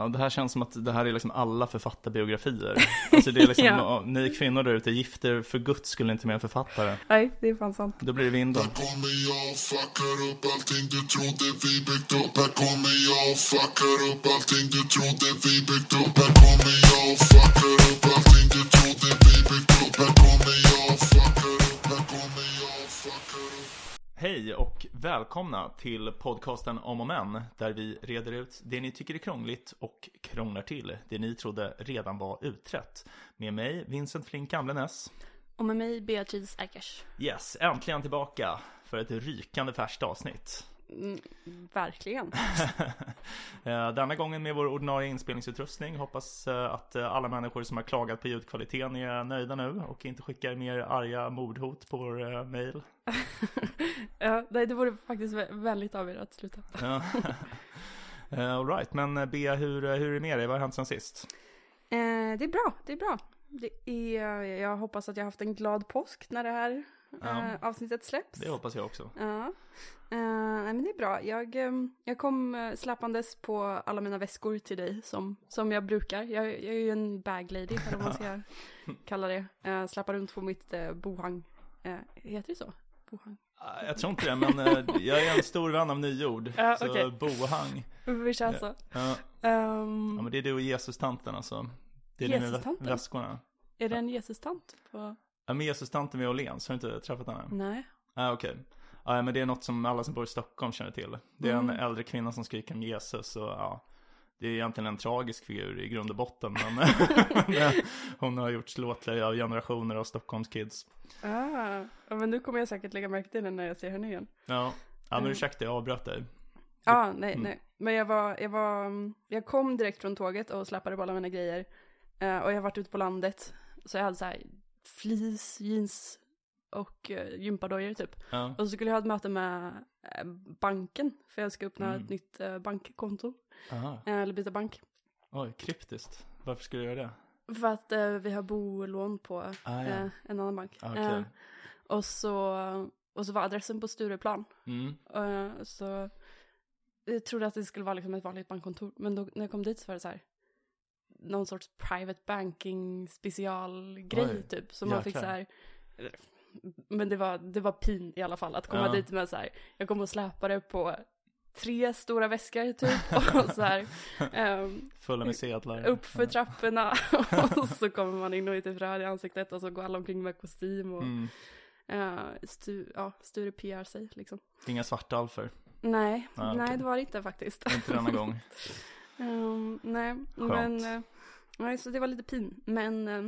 Ja, det här känns som att det här är liksom alla författarbiografier. Alltså det är liksom, Ja. ni kvinnor där ute, gifter för guds skull inte med en författare. Nej, det är fan sant. Då blir det vinden. Här kommer jag och fuckar upp allting du trodde vi byggt upp Här kommer jag och fuckar upp allting du trodde vi byggt upp Här kommer jag och fuckar upp allting välkomna till podcasten Om och Men där vi reder ut det ni tycker är krångligt och krånglar till det ni trodde redan var utrett. Med mig Vincent Flink Gamlenäs. Och med mig Beatrice Eikers. Yes, äntligen tillbaka för ett rykande färskt avsnitt. Mm, verkligen. Denna gången med vår ordinarie inspelningsutrustning. Hoppas eh, att eh, alla människor som har klagat på ljudkvaliteten är nöjda nu och inte skickar mer arga mordhot på vår eh, mail. ja, nej, det vore faktiskt vä- väldigt av er att sluta. Ja. Eh, All right, men Bea, hur, hur är det med dig? Vad har hänt sen sist? Eh, det är bra, det är bra. Det är, jag hoppas att jag har haft en glad påsk när det här Ja. eh, avsnittet släpps. Det hoppas jag också. Ja. Eh, nej men det är bra. Jag, ehm, jag kom uh, släpandes på alla mina väskor till dig som, som jag brukar. Jag, jag är ju en bag lady eller vad man ska kalla det. Uh, släpar runt på mitt uh, bohang. Eh, heter det så? Bohang? Ah, Jag tror inte det, men eh, jag är en stor vän av nyord. Ja, så okej. bohang. Vi kör så. Ja, Ehm, ja, men det är du och Jesus-tanten alltså. Det är Jesus-tanten? väskorna. Är det en Jesus-tant? På... Ja, men Jesus-tanten vid Åhléns, har du inte träffat henne? Nej. Ah, okej. Ja, men det är något som alla som bor i Stockholm känner till. Det är en Mm. äldre kvinna som skriker om Jesus och ja, det är egentligen en tragisk figur i grund och botten. Men hon har gjort låtlöja av generationer av Stockholms kids. Ah, ja, men nu kommer jag säkert lägga märke till den när jag ser henne igen. Ja, ja men Mm. ursäkta jag avbröt dig. Ja, nej, Mm. nej. Men jag var, jag var, mm, jag kom direkt från tåget och släpade på alla mina grejer. Eh, och jag har varit ute på landet. Så jag hade så här fleece, jeans och uh, gympadojor typ. Ja, Och så skulle jag ha ett möte med eh, banken. För jag ska öppna Mm. ett nytt eh, bankkonto. aha. eh, eller byta bank. Oj, kryptiskt. Varför skulle du göra det? För att eh, vi har bolån på Ah, ja. eh, en annan bank. Ah, Okej. Eh, och, så, och så var adressen på Stureplan. Mm. Eh, så jag trodde att det skulle vara liksom ett vanligt bankkontor. Men då, när jag kom dit så var det så här någon sorts private banking specialgrej typ. Så man fick så här men det var, det var pin i alla fall att komma Ja. dit med så här. Jag kom och släpade på tre stora väskor typ. Och så här. ehm, Fulla med sedlar. upp för trapporna. och så kommer man in och är typ röd i ansiktet. Och så går alla omkring med kostym. Och Mm. eh, stu, ja, Sture PR sig liksom. Inga svartalfer. Nej, Ah, nej det var det inte faktiskt. Inte denna gång. Ehm, nej, Skönt. men eh, nej, så det var lite pin. Men, eh,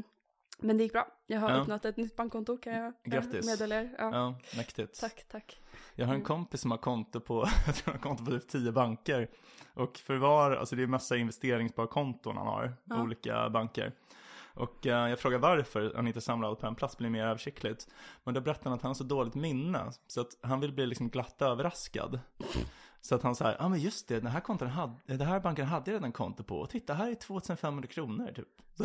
men det gick bra. Jag har Ja. öppnat ett nytt bankkonto kan jag eh, Grattis. meddela er. Ja. Ja, mäktigt. Tack, tack. Jag har en Mm. kompis som har konto på, jag tror han har konto på typ 10 banker. Och för var, alltså det är massa investeringssparkonton han har, Ja. olika banker. Och jag frågar varför han inte samlar allt på en plats, blir mer översiktligt. Men då berättar han att han har så dåligt minne, så att han vill bli liksom glatt överraskad. Så att han säger, ja ah, men just det, den här, konton hade, den här banken hade jag redan konto på. Och titta, här är 2500 kronor typ. Så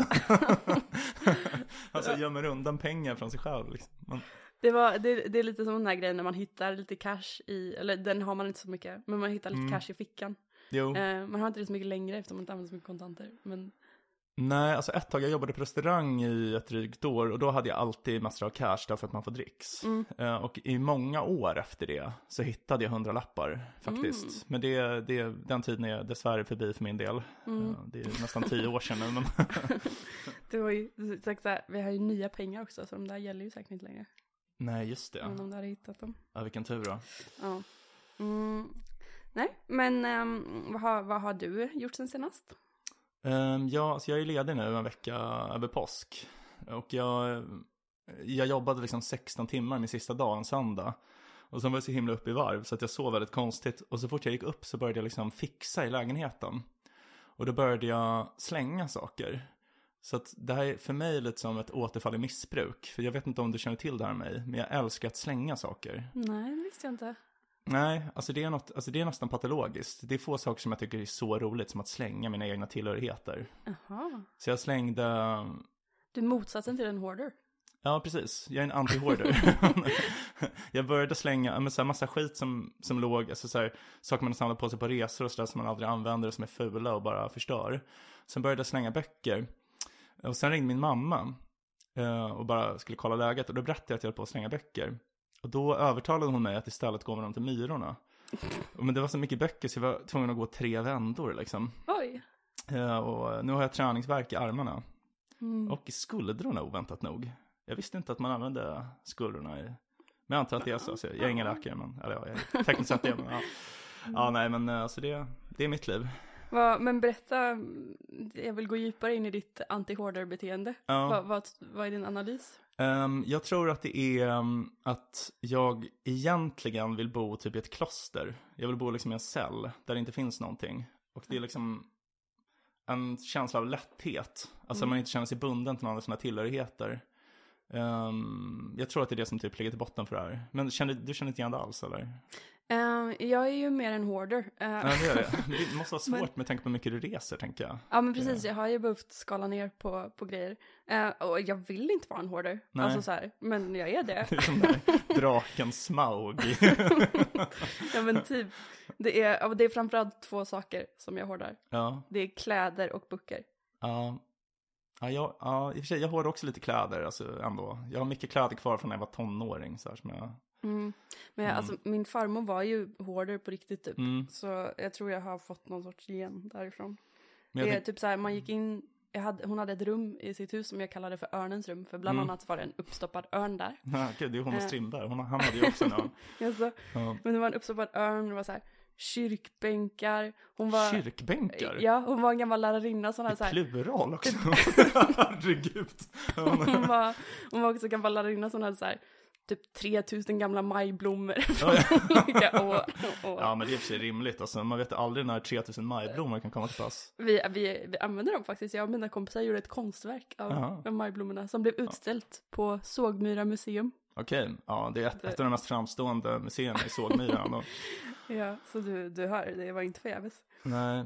han så gömmer undan pengar från sig själv liksom. Men, Det, var, det, det är lite som den här grejen när man hittar lite cash i, eller den har man inte så mycket, men man hittar lite Mm. cash i fickan. jo. Eh, man har inte det så mycket längre eftersom man inte använder så mycket kontanter. Men Nej, alltså ett tag jag jobbade på restaurang i ett drygt år och då hade jag alltid massor av cash därför att man får dricks. Mm. Eh, och i många år efter det så hittade jag hundralappar faktiskt. Mm. Men det, det, den tiden är dessvärre förbi för min del. Mm. Eh, det är nästan tio år sedan nu. Men det var ju, sagt så här, vi har ju nya pengar också så de där gäller ju säkert inte längre. nej, just det. Om du hade hittat dem. Ja, vilken tur då. Ja. Mm. Nej, men ehm, vad, har, vad har du gjort sen senast? Um, ja, alltså jag är ledig nu en vecka över påsk. Och jag, jag jobbade liksom 16 timmar min sista dag, en söndag. Och sen var jag så himla upp i varv så att jag sov väldigt konstigt. Och så fort jag gick upp så började jag liksom fixa i lägenheten. Och då började jag slänga saker. Så att det här är för mig lite som ett återfall i missbruk. För jag vet inte om du känner till det här med mig, men jag älskar att slänga saker. Nej, det visste jag inte. Nej, alltså det, är något, alltså det är nästan patologiskt. Det är få saker som jag tycker är så roligt som att slänga mina egna tillhörigheter. Jaha. Så jag slängde, Du är motsatsen till en hoarder. Ja, precis. Jag är en anti-hoarder. jag började slänga men så här, massa skit som, som låg, alltså så här, saker man har samlat på sig på resor och sådär som man aldrig använder och som är fula och bara förstör. Sen började jag slänga böcker. Och sen ringde min mamma eh, och bara skulle kolla läget och då berättade jag att jag höll på att slänga böcker. Och då övertalade hon mig att istället gå med dem till Myrorna. Men det var så mycket böcker så jag var tvungen att gå tre vändor liksom. Oj. Eh, och nu har jag träningsvärk i armarna. Mm. Och i skuldrorna oväntat nog. Jag visste inte att man använde skuldrorna i... Men jag antar att det är så. så jag är ingen läkare men, eller ja, jag är tekniskt sett det men ja. Ja nej men alltså det, det är mitt liv. Vad- men berätta, jag vill gå djupare in i ditt anti-hoarder-beteende. Ja. Vad, vad, vad är din analys? Ehm, jag tror att det är ehm, att jag egentligen vill bo typ i ett kloster. Jag vill bo liksom i en cell där det inte finns någonting. Och det är liksom en känsla av lätthet. Alltså man inte känner sig bunden till någon av sina tillhörigheter. Ehm, jag tror att det är det som typ ligger till botten för det här. Men känner, du känner inte igen det alls eller? Eh, jag är ju mer en hoarder. Eh, Ja, det gör det. Det måste vara svårt med tanke på hur mycket du reser, tänker jag. Ja men precis, jag har ju behövt skala ner på, på grejer. Eh, och jag vill inte vara en hoarder. Nej. Alltså så här, men jag är det. Det är som där draken Smaug. ja men typ, det är, det är framförallt två saker som jag hoardar. ja, Det är kläder och böcker. ja. Ja, jag, ja, i och för sig, jag har också lite kläder, alltså ändå. Jag har mycket kläder kvar från när jag var tonåring, så här, som jag... Mm. Men jag, alltså min farmor var ju hoarder på riktigt typ. Mm. Så jag tror jag har fått någon sorts gen därifrån. Men det är typ så här, man gick in, jag hade, hon hade ett rum i sitt hus som jag kallade för örnens rum. För bland Mm. annat var det en uppstoppad örn där. ja, gud, det är hon och Eh. Strindberg, hon, han hade ju också någon. Alltså, Ja. men det var en uppstoppad örn, det var så här kyrkbänkar. Hon var, Kyrkbänkar? ja, hon var en gammal lärarinna som hade så här, plural också. Herregud. Hon, var, hon var också en gammal lärarinna som hade så här typ 3000 gamla majblommor Ja, från olika år. Ja, men det är i och för sig rimligt. Alltså, man vet aldrig när 3000 majblommor kan komma till pass. Vi, vi, vi använder dem faktiskt. Jag och mina kompisar gjorde ett konstverk av de majblommorna som blev utställt på Sågmyra museum. Okej, ja, det är ett, Det- ett av de mest framstående museerna i Sågmyra. Ja, så du, du hör, det var inte förgäves. Nej,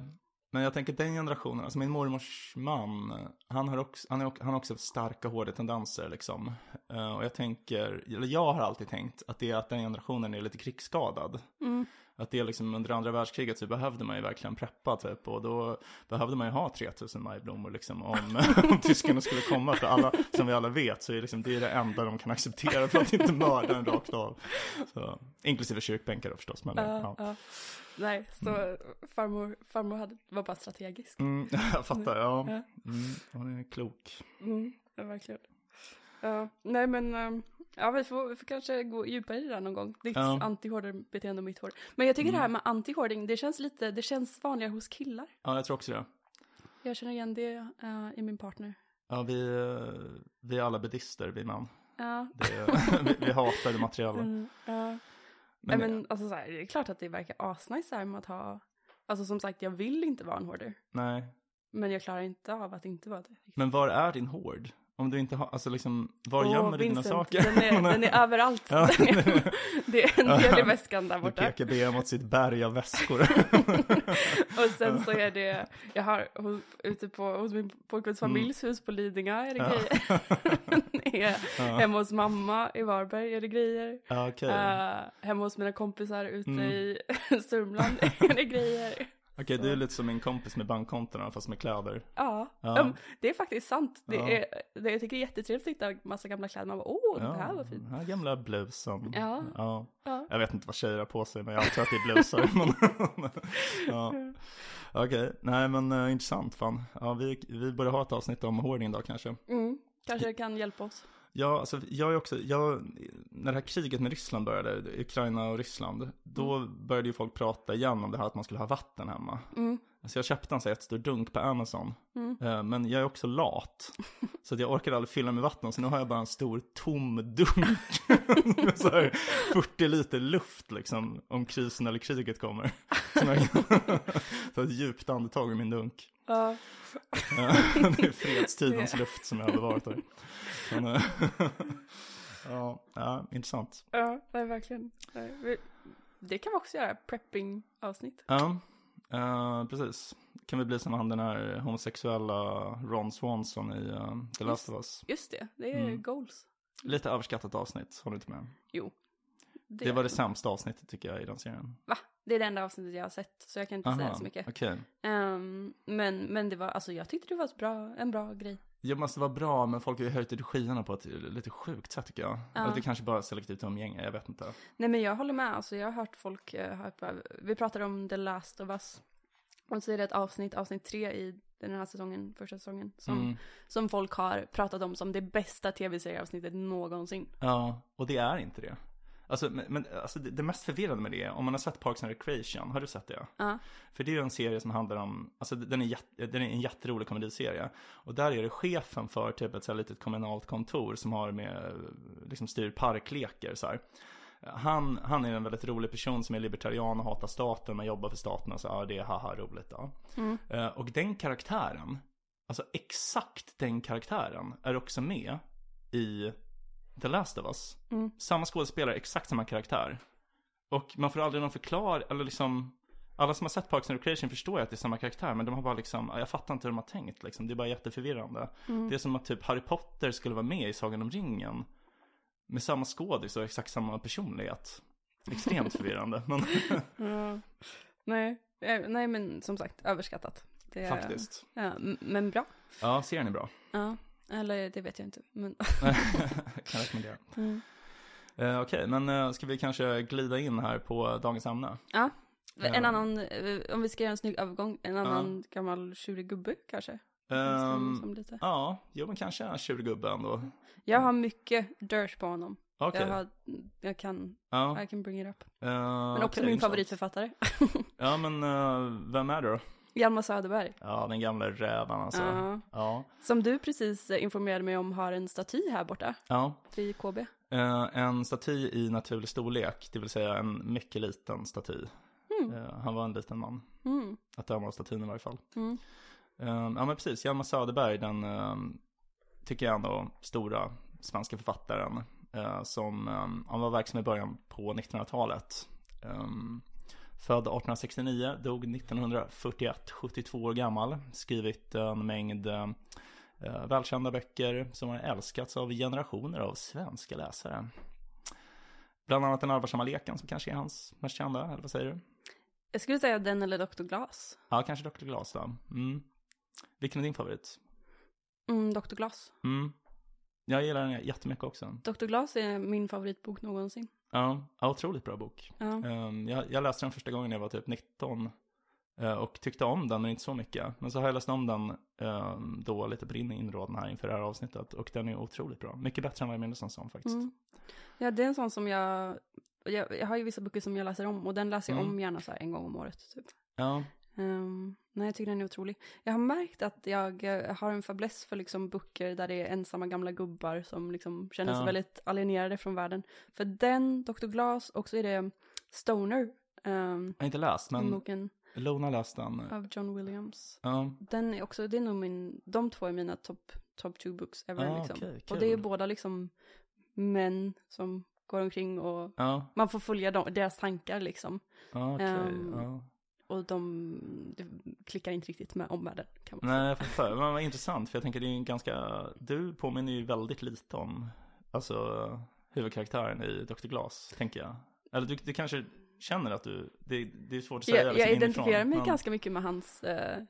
men jag tänker den generationen, alltså min mormors man, han har också, han har, han har också starka hårda tendenser liksom. Uh, och jag tänker, eller jag har alltid tänkt att det är att den generationen är lite krigsskadad. Mm. Att det är liksom under andra världskriget så behövde man ju verkligen preppa typ. Och då behövde man ju ha 3000 majblommor liksom om, om tyskarna skulle komma. För alla, som vi alla vet så är liksom, det är det enda de kan acceptera för att inte mörda en rakt av. Så, inklusive kyrkbänkar då förstås. Men, Ja, ja. ja. Nej, så farmor, farmor hade, var bara strategisk. Mm, jag fattar, ja. Ja. Mm, hon är klok. Mm, verkligen. Ja, nej men, ehm, ja vi får, vi får kanske gå djupare i det där någon gång. Ditt Ja. Mm. anti-hoarder-beteende och mitt hoarder. Men jag tycker det här med anti-hoarding, det känns lite, det känns vanligare hos killar. Ja, jag tror också det. Jag känner igen det eh, i min partner. Ja, vi, vi är alla buddhister, vi män. Ja. Är, vi, vi hatar det materiella. Mm, ja. Men, men alltså så här, det är klart att det verkar asnice här med att ha, alltså som sagt jag vill inte vara en hoarder. nej. Men jag klarar inte av att inte vara det. Men var är din hård? Om du inte har, alltså liksom, var Åh, gömmer du dina saker? Den är, den är överallt. Ja. Den är, det är en del i väskan där Nu borta. pekar BM mot sitt berg av väskor. Och sen så är det, jag har ute på, hos min pojkväns Mm. familjs hus på Lidingö är det grejer. det är, Hemma hos mamma i Varberg är det grejer. ja, okej. Eh, hemma hos mina kompisar ute Mm. i Sörmland är det grejer. Okej, du är lite som min kompis med bankkontona fast med kläder. Ja, Ja. um, det är faktiskt sant. Det Ja. är, det, jag tycker det är jättetrevligt att hitta massa gamla kläder. Man bara, åh, det här var fint. Den här gamla blusen. Ja. ja. Ja. Jag vet inte vad tjejer har på sig, men jag antar att det är blusar. ja. Okej, nej men uh, intressant fan. Ja, vi, vi borde ha ett avsnitt om hoarding då kanske. Mm, kanske kan hjälpa oss. Ja, alltså jag är också, jag, när det här kriget med Ryssland började, Ukraina och Ryssland, då började ju folk prata igen om det här att man skulle ha vatten hemma. Mm. Så jag köpte en så här jättestor dunk på Amazon. Mm. Eh, Men jag är också lat. Så att jag orkade aldrig fylla med vatten. Så nu har jag bara en stor tom dunk. med så här 40 liter luft liksom. Om krisen eller kriget kommer. Som jag kan ta ett djupt andetag ur min dunk. Ja, Det är fredstidens luft som jag har bevarat där. Men, eh, ja, ja, intressant. ja, nej, verkligen. Det kan vi också göra, prepping-avsnitt. Ja, eh, precis. Kan vi bli som han den här homosexuella Ron Swanson i uh, The Last of Us. Just det, det är Mm. goals. Lite överskattat avsnitt, håller du inte med? Jo. Det, var det sämsta avsnittet tycker jag i den serien. Va? Det är det enda avsnittet jag har sett, så jag kan inte säga Aha, så mycket. Okej. Ehm, men, men det var, alltså jag tyckte det var ett bra, en bra grej. Det måste vara bra, men folk har ju höjt det skyarna på ett lite sjukt sätt tycker jag. Ja. Eller det kanske bara är selektivt umgänge, jag vet inte. Nej men jag håller med, alltså jag har hört folk, hypa. vi pratade om The Last of Us. Och så är det ett avsnitt, avsnitt tre i den här säsongen, första säsongen, som, Mm. som folk har pratat om som det bästa tv-serieavsnittet någonsin. Ja, och det är inte det. Alltså, men, alltså, det, det mest förvirrande med det, om man har sett Parks and Recreation, har du sett det? Ja. För det är ju en serie som handlar om, alltså den är, jätte, den är en jätterolig komediserie. Och där är det chefen för typ ett så här litet kommunalt kontor som har med, liksom styr parklekar så här. Han, han är en väldigt rolig person som är libertarian och hatar staten men jobbar för staten och så, ja det är haha roligt då. Eh, Och den karaktären, alltså exakt den karaktären är också med i The Last of Us. Samma skådespelare, exakt samma karaktär. Och man får aldrig någon förklar, eller liksom alla som har sett Parks and Recreation förstår ju att det är samma karaktär, men de har bara liksom, jag fattar inte hur de har tänkt liksom. Det är bara jätteförvirrande. Det är som att typ Harry Potter skulle vara med i Sagan om ringen. Med samma skådis och exakt samma personlighet. Extremt förvirrande, men Ja. Nej, eh, nej men som sagt, överskattat. Det, faktiskt. Ja, men bra. Ja, serien är bra. Ja, eller det vet jag inte. Men, kan rekommendera. Mm. Eh, Okej, men eh, ska vi kanske glida in här på dagens ämne? ja. En Ja. annan, eh, om vi ska göra en snygg övergång, en annan gammal tjurig gubbe kanske. Som, Ehm, som ja, jo men kanske en tjurgubbe ändå. Jag har mycket dirt på honom. Okej. Jag, har, jag kan, Ja. I can bring it up. eh, Men också okej, min intressant. favoritförfattare. Ja, men eh, vem är det då? Hjalmar Söderberg. Ja, den gamla räven alltså. Ja. Ja. Som du precis eh, informerade mig om har en staty här borta. ja. Vid KB. Eh, en staty i naturlig storlek, det vill säga en mycket liten staty. Mm. Eh, han var en liten man, Mm. att döma av statyn i varje fall. Mm. Eh, ja men precis, Hjalmar Söderberg, den eh, tycker jag ändå stora svenska författaren. eh, som, eh, han var verksam i början på 1900-talet. Född 1869, dog 1941, 72 år gammal. Skrivit en mängd eh, välkända böcker som har älskats av generationer av svenska läsare. Bland annat Den allvarsamma leken som kanske är hans mest kända, eller vad säger du? Jag skulle säga den eller Dr. Glas. Ja, kanske Dr. Glas då. Mm. Vilken är din favorit? Mm, Dr. Glas. Mm. Jag gillar den jättemycket också. Dr. Glas är min favoritbok någonsin. Ja, otroligt bra bok. Ja. Ehm, jag, jag läste den första gången när jag var typ 19 eh, och tyckte om den, men inte så mycket. Men så har jag läst om den ehm, då lite på din inrådan här inför det här avsnittet och den är otroligt bra. Mycket bättre än vad jag minns den som faktiskt. Mm. Ja, det är en sån som jag, jag, jag har ju vissa böcker som jag läser om och den läser jag Mm. om gärna så här en gång om året typ. Ja, Um, nej, jag tycker den är otrolig. Jag har märkt att jag eh, har en fäbless för liksom böcker där det är ensamma gamla gubbar som liksom känner sig Ja. väldigt alienerade från världen. För den, Dr. Glas, och så är det Stoner, um, jag har inte läst, men boken Lona läst den. av John Williams. Ja, Den är också, det är nog min, de två är mina top, top two books ever Ah, liksom. okej, och det är båda liksom män som går omkring och ja, man får följa dem, deras tankar liksom. ja okej. Och de, det klickar inte riktigt med omvärlden kan man säga. Nej, jag förstår. Men vad intressant, för jag tänker det är en ganska, du påminner ju väldigt lite om, alltså huvudkaraktären i Dr. Glas, tänker jag. Eller du, du kanske känner att du, det, det är svårt att säga Jag, liksom jag inifrån, identifierar mig men- ganska mycket med hans, eh,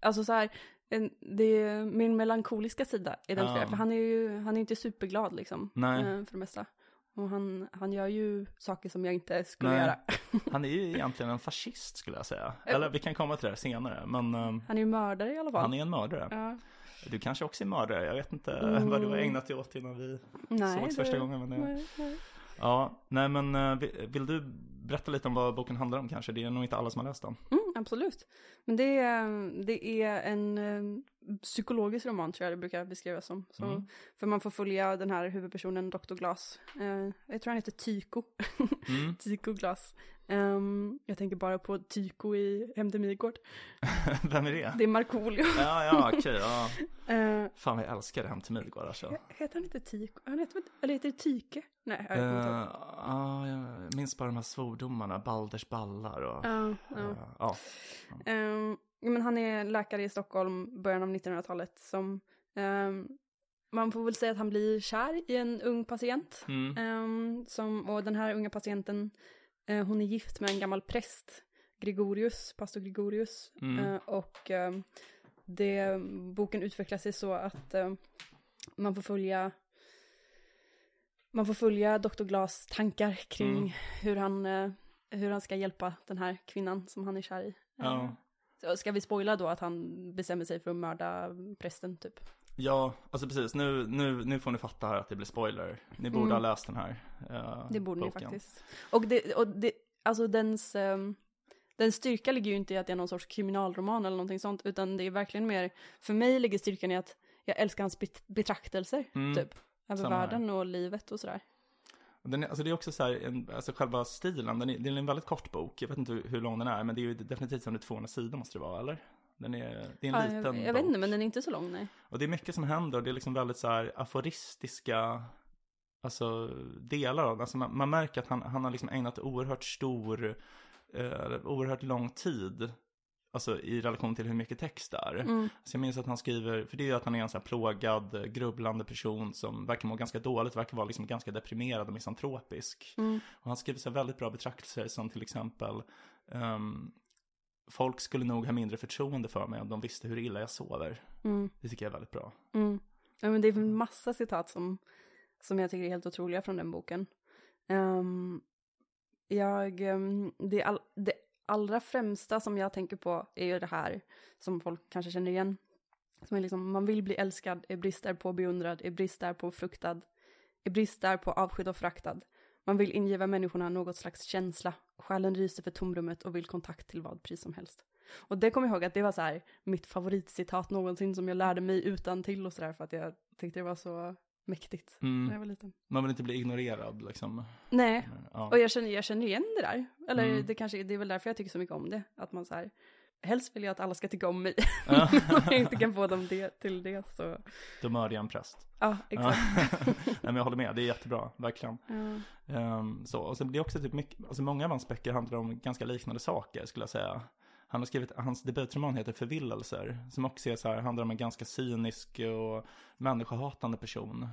alltså så här, en, det är min melankoliska sida identifierar, Ja. för han är ju, han är inte superglad liksom, eh, för det mesta. Och han, han gör ju saker som jag inte skulle Nej. göra. Han är ju egentligen en fascist skulle jag säga. Eller vi kan komma till det senare, men ehm, Han är ju mördare i alla fall. han är en mördare. Ja. Du kanske också är mördare, jag vet inte Mm. vad du har ägnat dig åt innan vi Nej, sågs det- första gången. Men. Nej, nej. Ja, nej men eh, vill du berätta lite om vad boken handlar om kanske? Det är nog inte alla som har läst den. Mm, absolut. Men det är, det är en eh, psykologisk roman tror jag det brukar beskrivas som. Så, Mm. För man får följa den här huvudpersonen, Dr. Glas. Eh, jag tror han heter Tyko. Mm. Tyko Glas. Ehm, jag tänker bara på Tyko i Hem till Midgård. Vem är det? Det är Markoolio. Ja, ja, okej, ja. Eh, Fan jag älskar Hem till Midgård alltså. heter han inte Tyko? Han heter, eller heter det Tyke? Nej, jag Uh, ja, jag minns bara de här svordomarna, Balders ballar och... Ja, ja. ja, men han är läkare i Stockholm, början av 1900-talet, som ehm, man får väl säga att han blir kär i en ung patient. Mm. Ehm, som, och den här unga patienten, hon är gift med en gammal präst, Gregorius, pastor Gregorius. Mm. Eh, och ehm, det, boken utvecklar sig så att eh, man får följa man får följa Dr. Glas tankar kring Mm. hur, han, eh, hur han ska hjälpa den här kvinnan som han är kär i. Ja. Eh, så ska vi spoila då att han bestämmer sig för att mörda prästen typ? Ja, alltså precis. Nu, nu, nu får ni fatta här att det blir spoiler. Ni borde Mm. ha läst den här eh, Det borde boken. ni faktiskt. Och det, och det alltså dens, ehm, den styrka ligger ju inte i att det är någon sorts kriminalroman eller någonting sånt, utan det är verkligen mer, för mig ligger styrkan i att jag älskar hans bet- betraktelser, Mm. typ. Över Samma här. världen och livet och sådär. Den är, alltså det är också så här, en, alltså själva stilen, den är, det är en väldigt kort bok. Jag vet inte hur, hur lång den är, men det är ju definitivt under 200 sidor måste det vara, eller? Den är, det är en Ja, liten jag, jag vet inte, men den är inte så lång, nej. Och det är mycket som händer och det är liksom väldigt så här aforistiska alltså, delar av den. Alltså man, man märker att han, han har liksom ägnat oerhört stor, eh, oerhört lång tid Alltså i relation till hur mycket text det är. Mm. Så jag minns att han skriver, för det är ju att han är en sån här plågad, grubblande person som verkar må ganska dåligt, verkar vara liksom ganska deprimerad och misantropisk. Mm. Och han skriver så väldigt bra betraktelser som till exempel ehm, Folk skulle nog ha mindre förtroende för mig om de visste hur illa jag sover. Mm. Det tycker jag är väldigt bra. Mm. Ja, men det är en massa citat som, som jag tycker är helt otroliga från den boken. Ehm, jag, ehm, det, all, det allra främsta som jag tänker på är ju det här som folk kanske känner igen. Som är liksom, man vill bli älskad, är brist därpå beundrad, är brist därpå fruktad, är brist därpå avskydd och föraktad. Man vill ingiva människorna något slags känsla, själen ryser för tomrummet och vill kontakt till vad pris som helst. Och det kommer jag ihåg att det var så här mitt favoritcitat någonsin som jag lärde mig utan till och sådär för att jag tyckte det var så mäktigt Mm. när jag var liten. Man vill inte bli ignorerad liksom. Nej, Ja. och jag känner, jag känner igen det där. Eller Mm. det kanske, det är väl därför jag tycker så mycket om det. Att man så här, helst vill jag att alla ska tycka om mig. Ja. Om jag inte kan få dem det, till det så, Då mördar jag en präst. ja exakt. Nej men jag håller med, det är jättebra, verkligen. Ja. Ehm, så, och sen det är också typ mycket, alltså många av hans böcker handlar om ganska liknande saker skulle jag säga. Han har skrivit, hans debutroman heter Förvillelser, som också är så här, handlar om en ganska cynisk och människohatande person.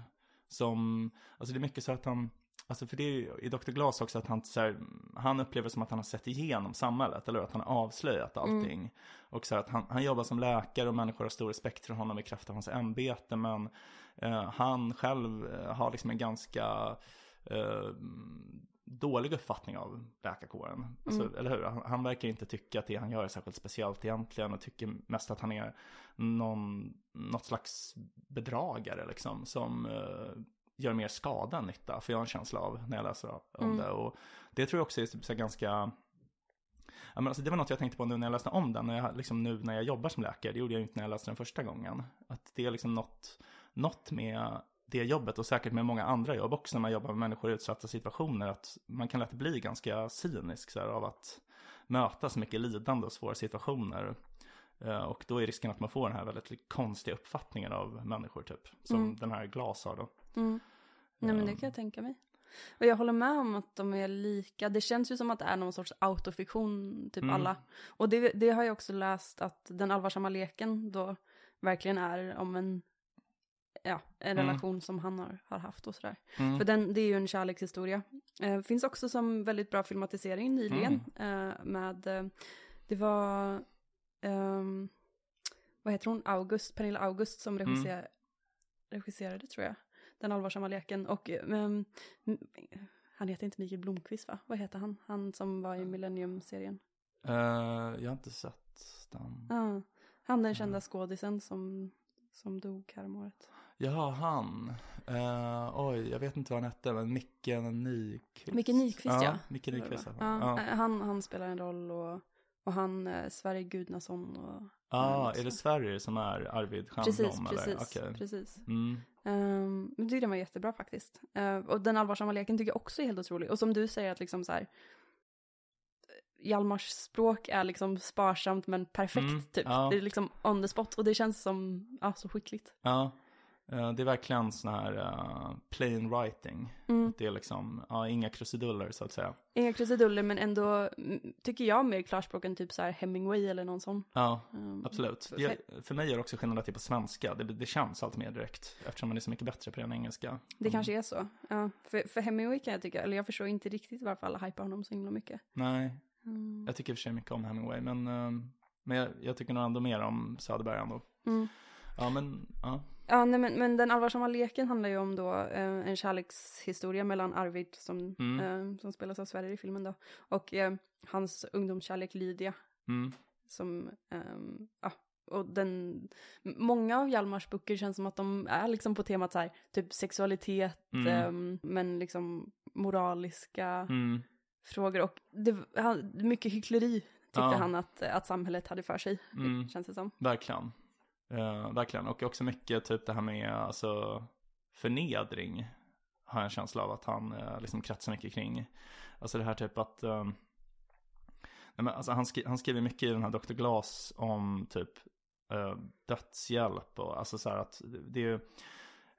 Som, alltså det är mycket så att han, alltså för det är ju i Dr. Glas också att han så här, han upplever som att han har sett igenom samhället, eller att han har avslöjat allting. Och så här att han, han jobbar som läkare och människor har stor respekt för honom i kraft av hans ämbete, men eh, han själv eh, har liksom en ganska eh, dålig uppfattning av läkarkåren. Alltså, Eller hur? Han, han verkar inte tycka att det han gör är särskilt speciellt egentligen och tycker mest att han är någon, något slags bedragare liksom som eh, gör mer skada än nytta. För jag har en känsla av när jag läser om det. Och det tror jag också är typ så ganska Ja, men alltså det var något jag tänkte på nu när jag läste om den, när jag, liksom nu när jag jobbar som läkare, det gjorde jag ju inte när jag läste den första gången. Att det är liksom något, något med det jobbet och säkert med många andra jobb också när man jobbar med människor i utsatta situationer, att man kan lätt bli ganska cynisk så här, av att möta så mycket lidande och svåra situationer. Eh, Och då är risken att man får den här väldigt konstiga uppfattningen av människor typ, som den här Glas har då. Mm. Nej men det kan jag tänka mig. Och jag håller med om att de är lika. Det känns ju som att det är någon sorts autofiktion, typ Mm. alla. Och det, det har jag också läst att den allvarsamma leken då verkligen är om en, ja, en Mm. relation som han har, har haft och sådär. Mm. För den, det är ju en kärlekshistoria. Eh, finns också som väldigt bra filmatisering nyligen. Mm. Eh, med, eh, det var, ehm, vad heter hon, August, Pernilla August som Mm. regisser, regisserade tror jag. Den allvarsamma leken. Och ehm, m- han heter inte Mikael Blomqvist va? Vad heter han? Han som var i Millennium-serien. Eh, jag har inte sett den. Ja, han den kända skådisen som, som dog häromåret. Ja, han. Eh, oj, jag vet inte vad han hette, men Micke Nyqvist. Micke Nyqvist, ja. Micke Nyqvist. Ja, Ja, ja. Han, han spelar en roll och, och han, eh, Sverige Gudnason och... Ah, är det Sverige som är Arvid Stjernblom? Precis, eller? precis, Okej. precis. Mm. Um, men jag tycker den var jättebra faktiskt. Eh, och den allvarsamma leken tycker jag också är helt otrolig. Och som du säger att liksom så här. Hjalmars språk är liksom sparsamt men perfekt Mm, typ. ja. Det är liksom on the spot och det känns som, ja så skickligt. Ja. Eh, det är verkligen sån här uh, plain writing. Mm. Det är liksom, ja, inga krusiduller så att säga. Inga krusiduller men ändå, mm, tycker jag, mer klarspråk än typ så här Hemingway eller någon sån. Ja, Um, absolut. för- Det, för mig är det också skillnad att det är på svenska. Det, det känns allt mer direkt. Eftersom man är så mycket bättre på den engelska. Det kanske är så. Ja, för, för Hemingway kan jag tycka, eller jag förstår inte riktigt varför alla hypar honom så himla mycket. Nej, Mm. jag tycker i och för sig mycket om Hemingway. Men, ehm, men jag, jag tycker nog ändå mer om Söderberg ändå. Mm. Ja, men ja. Ja, nej, men, men den allvarsamma leken handlar ju om då eh, en kärlekshistoria mellan Arvid som, Mm. eh, som spelas av Sverige i filmen då och eh, hans ungdomskärlek Lydia Mm, som, ehm, ja, och den, många av Hjalmars böcker känns som att de är liksom på temat så här, typ sexualitet, Mm. ehm, men liksom moraliska mm, frågor och det, han, mycket hyckleri tyckte Ja. han att, att samhället hade för sig, Mm. känns det som. verkligen. Uh, verkligen. Och också mycket typ det här med alltså, förnedring. Har jag en känsla av att han uh, liksom kretsar mycket kring. Alltså det här typ att ehm, nej men, alltså han, skri- han skriver mycket i den här Dr. Glas om typ uh, dödshjälp och alltså så här att det är ju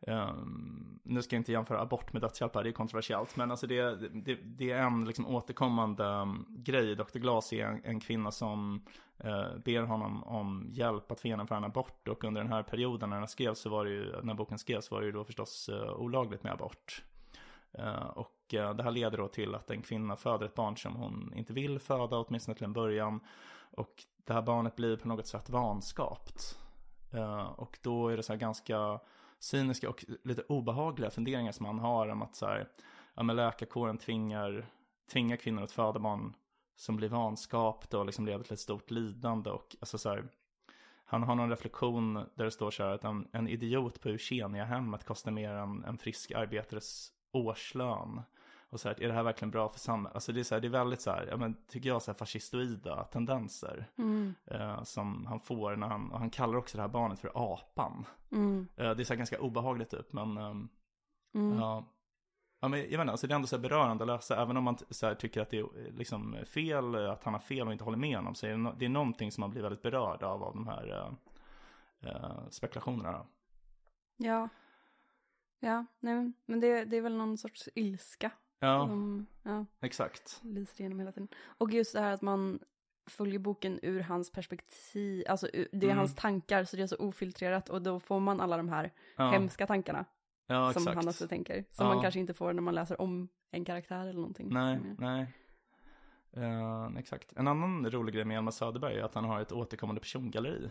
Um, nu ska jag inte jämföra abort med dödshjälp här, det är kontroversiellt. Men alltså det, det, det är en liksom återkommande um, grej. Dr. Glas är en, en kvinna som uh, ber honom om hjälp att få genomföra en abort. Och under den här perioden när den skrev så var det ju, när boken skrevs var det ju då förstås uh, olagligt med abort. Uh, och eh, det här leder då till att en kvinna föder ett barn som hon inte vill föda, åtminstone till en början. Och det här barnet blir på något sätt vanskapt. Och då är det så här ganska cyniska och lite obehagliga funderingar som han har om att så här, ja men läkarkåren tvingar, tvingar kvinnor att föda barn som blir vanskapta och liksom leder till ett stort lidande och alltså så här, han har någon reflektion där det står så här att en, en idiot på Eugenia-hemmet kostar mer än en frisk arbetares årslön. Och så här, är det här verkligen bra för samhället? Alltså det är så här, det är väldigt så här, ja men tycker jag så här fascistoida tendenser. Mm. Eh, som han får när han, och han kallar också det här barnet för apan. Mm. Eh, det är så här ganska obehagligt typ, men ehm, Mm. ja. Ja men jag vet inte, alltså det är ändå så här berörande att läsa, även om man så här, tycker att det är eh, liksom fel, eh, att han har fel och inte håller med honom, så är det, no- det är någonting som man blir väldigt berörd av, av de här eh, eh, spekulationerna. Ja. Ja, nej men- men det, det är väl någon sorts ilska Ja, som ja, exakt. lyser igenom hela tiden. Och just det här att man följer boken ur hans perspektiv, alltså det är Mm. hans tankar så det är så ofiltrerat och då får man alla de här Ja, hemska tankarna ja som han också tänker. Som Ja. man kanske inte får när man läser om en karaktär eller någonting. Nej, Mm. nej. Eh, exakt. En annan rolig grej med Hjalmar Söderberg är att han har ett återkommande persongalleri.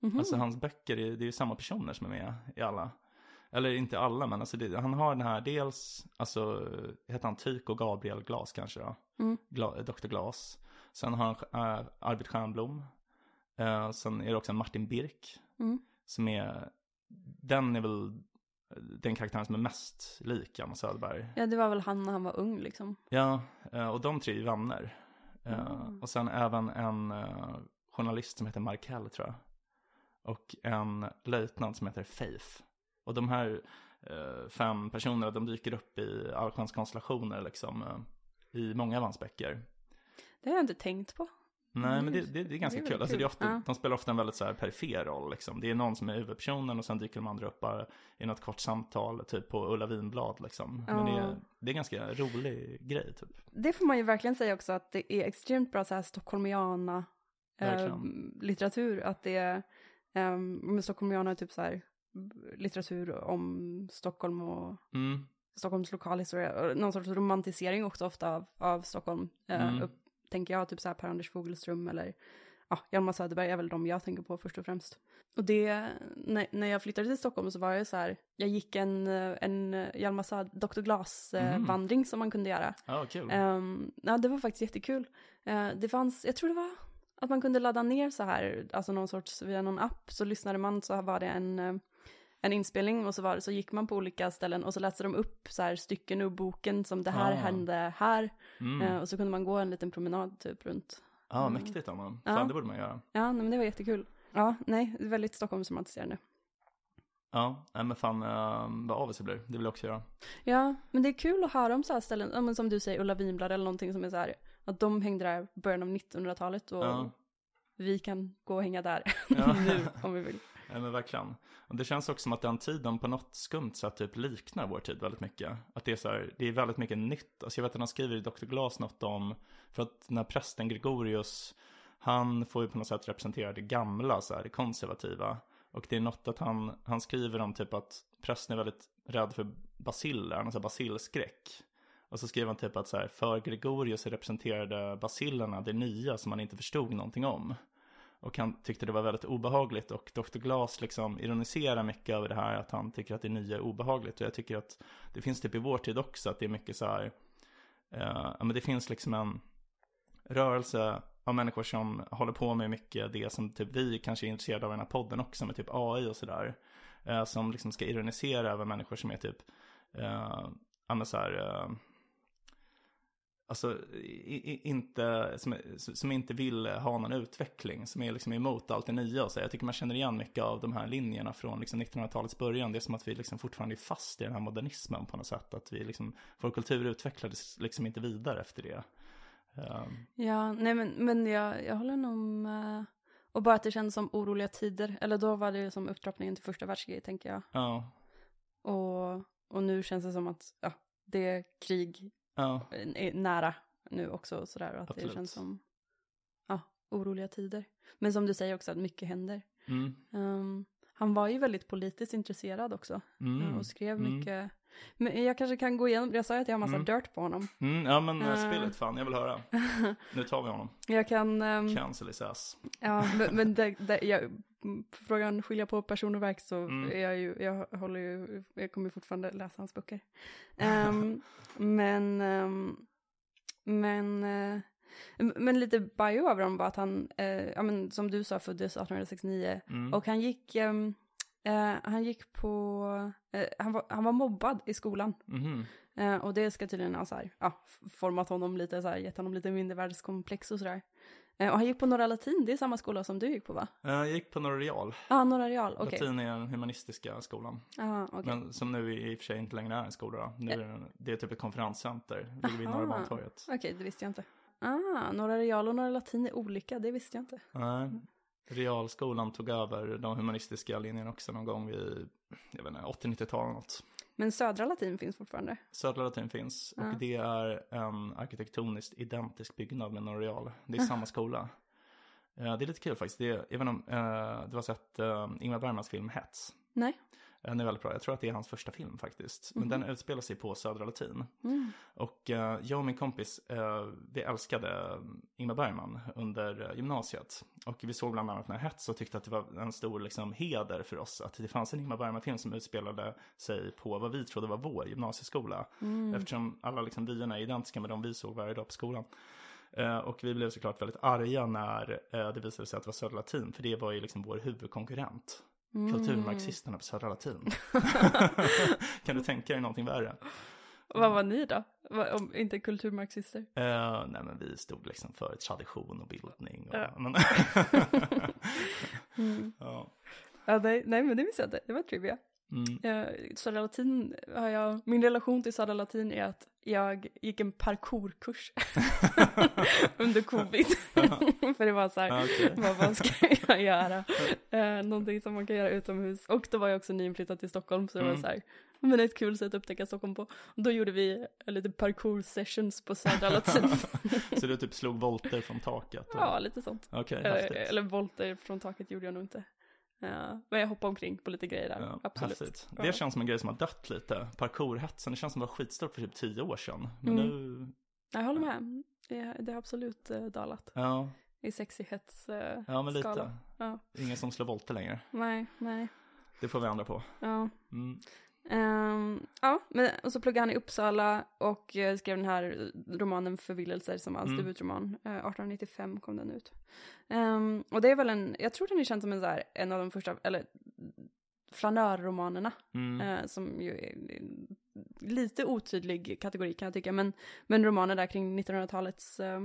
Mhm. Alltså hans böcker, är, det är ju samma personer som är med i alla. Eller inte alla, men alltså det, han har den här dels, alltså heter han Tycho Gabriel Glas kanske då? Mm. Gla, Dr. Glas. Sen har han äh, Arvid Stjernblom. Eh, sen är det också Martin Birk. Mm. Som är, den är väl den karaktären som är mest lik Hjalmar Söderberg. Ja, det var väl han när han var ung liksom. Ja, eh, och de tre är vänner. Eh, Mm. Och sen även en journalist som heter Markell tror jag. Och en löjtnant som heter Faith. Och de här eh, fem personerna, de dyker upp i allsköns konstellationer liksom. eh, I många av hans böcker. Det har jag inte tänkt på. Nej, men det, det, det är ganska det är kul. Alltså, det är ofta, Ja. De spelar ofta en väldigt så här perifer roll. Liksom. Det är någon som är huvudpersonen och sen dyker de andra upp bara i något kort samtal, typ på Ulla Vinblad. Liksom. Men det Ja. är, det är en ganska rolig grej, typ. Det får man ju verkligen säga också att det är extremt bra så här stockholmiana eh, litteratur. Att det är, eh, med stockholmiana är typ så här litteratur om Stockholm och Mm. Stockholms lokalhistoria. Någon sorts romantisering också ofta av, av Stockholm. Eh, Mm. upp, tänker jag, typ så här Per-Anders Fogelström eller ja, Hjalmar Söderberg är väl de jag tänker på först och främst. Och det, när, när jag flyttade till Stockholm så var det så här, jag gick en, eh, en Hjalmar Söder, Dr. Glas-vandring som man kunde göra. Ja, kul. Ehm, ja, det var faktiskt jättekul. Eh, det fanns, jag tror det var att man kunde ladda ner så här, alltså någon sorts, via någon app, så lyssnade man så var det en, eh, en inspelning och så, var så gick man på olika ställen och så läste de upp så här stycken ur boken som det här Ah. hände här. Mm. Eh, och så kunde man gå en liten promenad typ runt. Ja, mäktigt Anna. Ja. Fan, det borde man göra. Ja, nej, men det var jättekul. Ja, nej, väldigt Stockholmsromantiserande. Ja, nej, men fan uh, vad avis det blir. Det vill jag också göra. Ja, men det är kul att höra om så här ställen, ja, men som du säger, Ulla Vinblad eller någonting som är så här, att de hängde där början av 1900-talet och Ja. vi kan gå och hänga där Ja. nu om vi vill. Nej men verkligen. Och det känns också som att den tiden på något skumt sätt typ liknar vår tid väldigt mycket. Att det är så här, det är väldigt mycket nytt. Alltså jag vet att han skriver i Dr. Glas något om, för att när prästen Gregorius, han får ju på något sätt representera det gamla, så här, det konservativa. Och det är något att han, han skriver om typ att prästen är väldigt rädd för basiller, han har basilskräck. Och så skriver han typ att så här, för Gregorius representerade basillerna det nya som han inte förstod någonting om. Och han tyckte det var väldigt obehagligt och Dr. Glas liksom ironiserar mycket över det här att han tycker att det nya är obehagligt. Och jag tycker att det finns typ i vår tid också att det är mycket så här, eh, ja men det finns liksom en rörelse av människor som håller på med mycket det som typ vi kanske är intresserade av i den här podden också med typ AI och sådär. Eh, som liksom ska ironisera över människor som är typ, eh, ja men så här, eh, alltså i, i, inte, som, som inte vill ha någon utveckling, som är liksom emot allt det nya och så. Jag tycker man känner igen mycket av de här linjerna från liksom 1900-talets början. Det är som att vi liksom fortfarande är fast i den här modernismen på något sätt. Att vi liksom, vår kultur utvecklades liksom inte vidare efter det. Um, Ja, nej men, men jag, jag håller nog med. Och bara att det kändes som oroliga tider. Eller då var det ju som upptrappningen till första världskriget tänker jag. ja, Och, och nu känns det som att ja, det är krig ja, är nära nu också. och Sådär, och att Absolut. det känns som ja, oroliga tider. Men som du säger också att mycket händer. mm, Ehm, han var ju väldigt politiskt intresserad också. mm, Och skrev mm. mycket. Men jag kanske kan gå igenom, jag sa ju att jag har massa Mm. dirt på honom. Mm, ja men uh, Eh. spill it fan, jag vill höra. Nu tar vi honom. Jag kan, ehm, Cancel his ass. ja men, men det, det, jag, mm, frågan skilja på person och verk så Mm. är jag ju, jag håller ju, jag kommer ju fortfarande läsa hans böcker. Ehm, men, ehm, men, eh, men lite bio över honom var att han, eh, ja men som du sa föddes 1869 Mm. och han gick, ehm, eh, han gick på, eh, han, var, han var mobbad i skolan. Mhm. Eh, och det ska tydligen ha så här, ja, format honom lite, så här, gett honom lite mindervärdeskomplex och sådär. Eh, och han gick på Norra Latin, det är samma skola som du gick på va? Eh, Jag gick på Norra Real. Ja, ah, Norra Real, okej. Latin är den humanistiska skolan. Ja, okej. Men som nu i och för sig inte längre är en skola då. Nu är det, det är typ ett konferenscenter. Ligger vid Norra. Bantorget. Okej, det visste jag inte. Ah, Norra Real och Norra Latin är olika, det visste jag inte. Nej. Realskolan tog över de humanistiska linjerna också någon gång vid, jag vet inte, 80-90-tal eller något. Men Södra Latin finns fortfarande. Södra Latin finns Ja. och det är en arkitektoniskt identisk byggnad med Norra Real. Det är samma skola. Eh, Det är lite kul faktiskt. Det jag vet inte om eh, du har sett uh, Ingmar Bergmans film Hets. Nej. Eh, Den är väldigt bra. Jag tror att det är hans första film faktiskt. Men den utspelar sig på Södra Latin. Mm. Och eh, jag och min kompis, eh, vi älskade Ingmar Bergman under eh, gymnasiet. Och vi såg bland annat den här Hets och tyckte att det var en stor liksom, heder för oss att det fanns en Ingmar Bergman-film som utspelade sig på vad vi trodde var vår gymnasieskola. Eftersom alla liksom, vyerna är identiska med de vi såg varje dag på skolan. Eh, och vi blev såklart väldigt arga när eh, det visade sig att det var Södra Latin, för det var ju liksom vår huvudkonkurrent. Kulturmarxisterna på Södra Latin. kan du tänka dig någonting värre? Vad var ni då? Om inte kulturmarxister? Eh, nej men vi stod liksom för tradition och bildning. Och, Ja. men, Mm. ja. Ja, nej, nej, men det visste jag inte. Det var trivia. Mm. Eh, Södra Latin har jag, min relation till Södra Latin är att jag gick en parkourkurs under covid. För det var så här, Ja, okej. vad, vad ska jag göra? Eh, någonting som man kan göra utomhus. Och då var jag också nyinflyttad till Stockholm så det var Mm. så här, men ett kul sätt att upptäcka Stockholm på. Och då gjorde vi eh, lite parkour sessions på Södra Latin. Så du typ slog volter från taket? och- ja, lite sånt. Eller, häftigt. eller volter från taket gjorde jag nog inte. Ja, men jag hoppade omkring på lite grejer där, Ja, absolut. häftigt. Ja. Det känns som en grej som har dött lite. Parkourhetsen, det känns som det var skitstort för typ tio år sedan. Men Mm. nu, Jag håller med. Det, det har absolut eh, dalat ja, i sexighetsskalor. Uh, ja men lite. Ja, Ingen som slår volter längre. nej, nej. Det får vi ändra på. Ja. Mm. Ehm, ja, men och så pluggade han i Uppsala och eh, skrev den här romanen Förvillelser som hans Mm. debutroman. Eh, 1895 kom den ut. Ehm, och det är väl en, jag tror den är känd som en, så här, en av de första, eller flanörromanerna. Mm. Eh, som ju är lite otydlig kategori kan jag tycka. Men, men romaner där kring 1900-talets eh,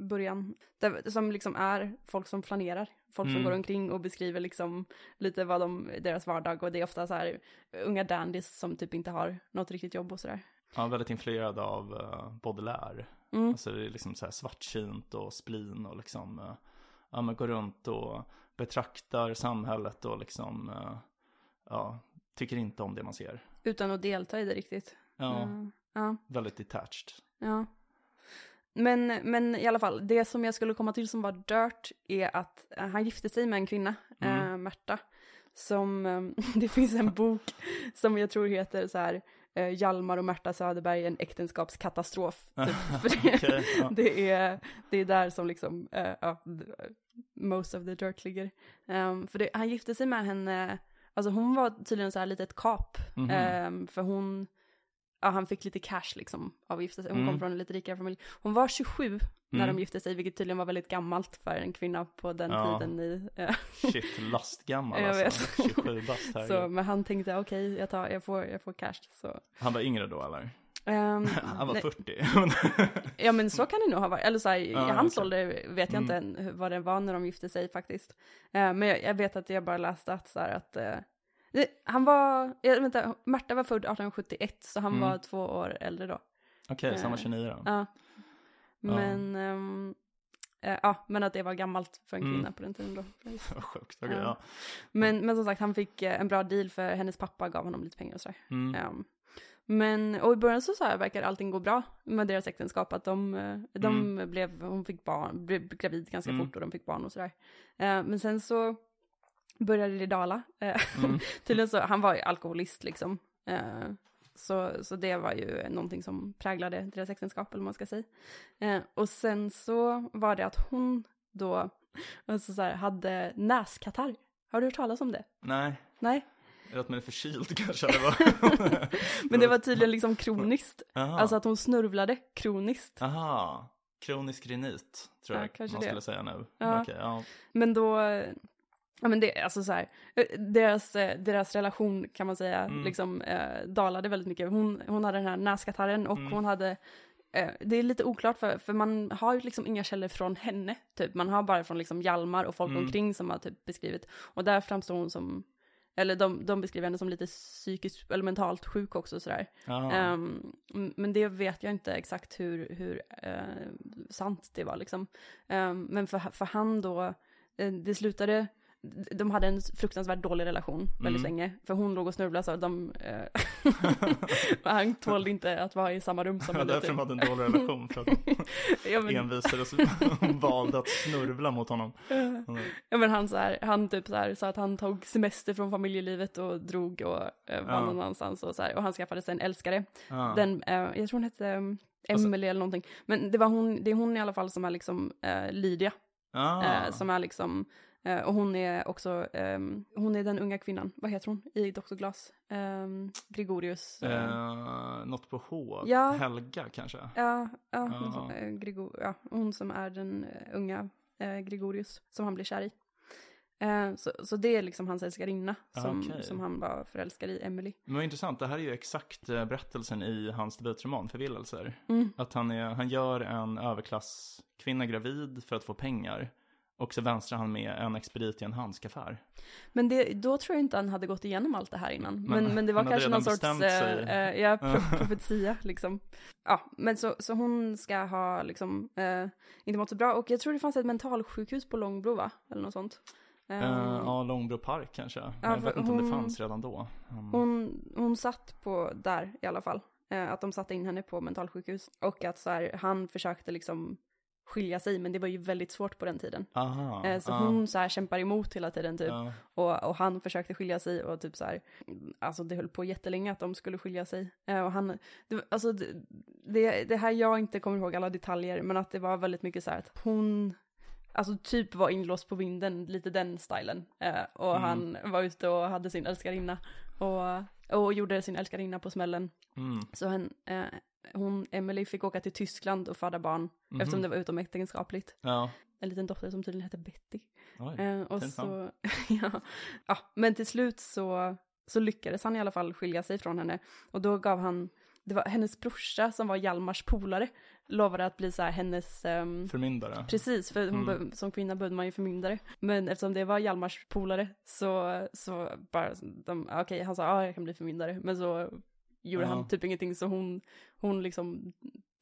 början. Där, som liksom är folk som flanerar. Folk som Mm. går omkring och beskriver liksom lite vad de, deras vardag. Och det är ofta så här unga dandys som typ inte har något riktigt jobb och sådär. Ja, väldigt influerad av uh, Baudelaire. Mm. Alltså det är liksom så här svartsynt och splin och liksom, uh, ja men gå runt och betraktar samhället och liksom, eh, ja, tycker inte om det man ser. Utan att delta i det riktigt. Ja, Mm. Ja, väldigt detached. ja. Men, men i alla fall, det som jag skulle komma till som var dirt är att eh, han gifte sig med en kvinna, Mm. eh, Märta. Som, eh, det finns en bok som jag tror heter så här, eh, Hjalmar och Märta Söderberg, en äktenskapskatastrof. Typ. Okej, ja. det, är, det är där som liksom, eh, ja, the- most of the dirt ligger. Ehm, för det, han gifte sig med henne, alltså hon var tydligen så här lite ett kap. Mhm. Ehm, för hon, ja han fick lite cash liksom av att gifta sig. Hon Mm. kom från en lite rikare familj. Hon var 27 när Mm. de gifte sig, vilket tydligen var väldigt gammalt för en kvinna på den Ja. tiden i, Shit, lastgammal Jag alltså. 27 bast här. så, men han tänkte okej, jag, tar, jag, får, jag får cash. Så. Han var yngre då eller? Ehm, Han var nej, 40. ja men så kan det nog ha varit, eller så här, i hans okej. ålder vet jag Mm. inte vad det var när de gifte sig faktiskt. Eh, men jag, jag vet att jag bara läste att så här att eh, det, han var, jag, vänta, Märta var född 1871 så han Mm. var två år äldre då. Okej, så han var Eh, 29 då? Ja. Men, ehm, eh, ja, men att det var gammalt för en Mm. kvinna på den tiden då. Vad sjukt, okej Ja. ja. Men, men som sagt, han fick eh, en bra deal för hennes pappa gav honom lite pengar och sådär. Mm. Ehm, men, och i början så, så här verkar allting gå bra med deras äktenskap. Att de, eh, de blev, hon fick barn, blev gravid ganska Mm. fort och de fick barn och sådär. Eh, men sen så började det dala. Eh, Mm. Tydligen så, han var ju alkoholist liksom. Eh, så, så det var ju någonting som präglade deras äktenskap, eller vad man ska säga. Eh, och sen så var det att hon då, alltså så här, hade näskatarr. Har du hört talas om det? Nej, Nej, det att man är förkyld kanske? Eller vad? men det var tydligen liksom kroniskt. Aha. Alltså att hon snörvlade kroniskt. Aha, kronisk rinit tror Ja, jag man det. skulle säga nu. Ja. Okej, ja. Men då, ja men det, alltså så här, eh, deras, eh, deras relation kan man säga Mm. liksom eh, dalade väldigt mycket. Hon, hon hade den här näskatarren och Mm. hon hade, eh, det är lite oklart för, för man har ju liksom inga källor från henne, typ. Man har bara från liksom Hjalmar och folk Mm. omkring som har typ beskrivit. Och där framstår hon som, eller de, de beskriver henne som lite psykiskt eller mentalt sjuk också sådär. Ja. Ehm, m- men det vet jag inte exakt hur, hur eh, sant det var liksom. Ehm, men för, för han då, det slutade, de hade en fruktansvärt dålig relation väldigt Mm. länge. För hon låg och snurblade så de, eh, han tålde inte att vara i samma rum som Ja, henne. därför typ. de hade en dålig relation, för att ja, men, envisades och valde att snurvla mot honom. Mm. ja men han så här, han typ så här sa att han tog semester från familjelivet och drog och eh, var Ja. någon annanstans och så här. Och han skaffade sig en älskare. Ja. Den, eh, jag tror hon hette um, Alltså- Emily eller någonting. Men det, var hon, det är hon i alla fall som är liksom eh, Lydia. Ah. Eh, som är liksom, eh, och hon är också, ehm, hon är den unga kvinnan, vad heter hon i Dr. Glas? Um, Gregorius. eh, Eh, något på H? Ja. Helga kanske? ja, ja, sånt, eh, Grego, ja, hon som är den eh, unga eh, Gregorius som han blir kär i. Eh, så, så det är liksom hans älskarinna som, Okej. som han var förälskad i, Emily. Men vad intressant, det här är ju exakt eh, berättelsen i hans debutroman Förvillelser. Mm. Att han, är, han gör en överklasskvinna gravid för att få pengar. Och så vänstrar han med en expedit i en handskaffär. Men det, då tror jag inte han hade gått igenom allt det här innan. Men, Men men, det var kanske någon sorts, eh, eh, ja, pro, profetia liksom. Ja, men så, så hon ska ha liksom, eh, inte mått så bra. Och jag tror det fanns ett mentalsjukhus på Långbro va? Eller något sånt. Eh, Eh, ja, Långbro park kanske. Men jag vet inte om det fanns redan då. Mm. hon, hon satt på där i alla fall. Eh, att de satte in henne på mentalsjukhus. Och att så här, han försökte liksom skilja sig, men det var ju väldigt svårt på den tiden. Aha, Eh, så ah, hon så här kämpar emot hela tiden typ. ja. Och, och han försökte skilja sig och typ så här, alltså det höll på jättelänge att de skulle skilja sig. Eh, och han, det, alltså det, det, här jag inte kommer ihåg alla detaljer, men att det var väldigt mycket så här att hon, alltså typ var inlåst på vinden, lite den stilen. Eh, och Mm. han var ute och hade sin älskarinna och, och gjorde sin älskarinna på smällen. Mm. Så han, eh, hon, Emily fick åka till Tyskland och föda barn Mhm. eftersom det var utomäktenskapligt. Ja, En liten dotter som tydligen hette Betty. oj. Eh, och så, ja, ja, men till slut så, så lyckades han i alla fall skilja sig från henne. Och då gav han, det var hennes brorsa som var Hjalmars polare, lovade att bli så här hennes, ehm, Förmyndare. precis, för hon, Mm. som kvinna behövde man ju förmyndare. Men eftersom det var Hjalmars polare så, så bara, okej, han sa ja jag kan bli förmyndare, men så gjorde Ja. han typ ingenting så hon, hon liksom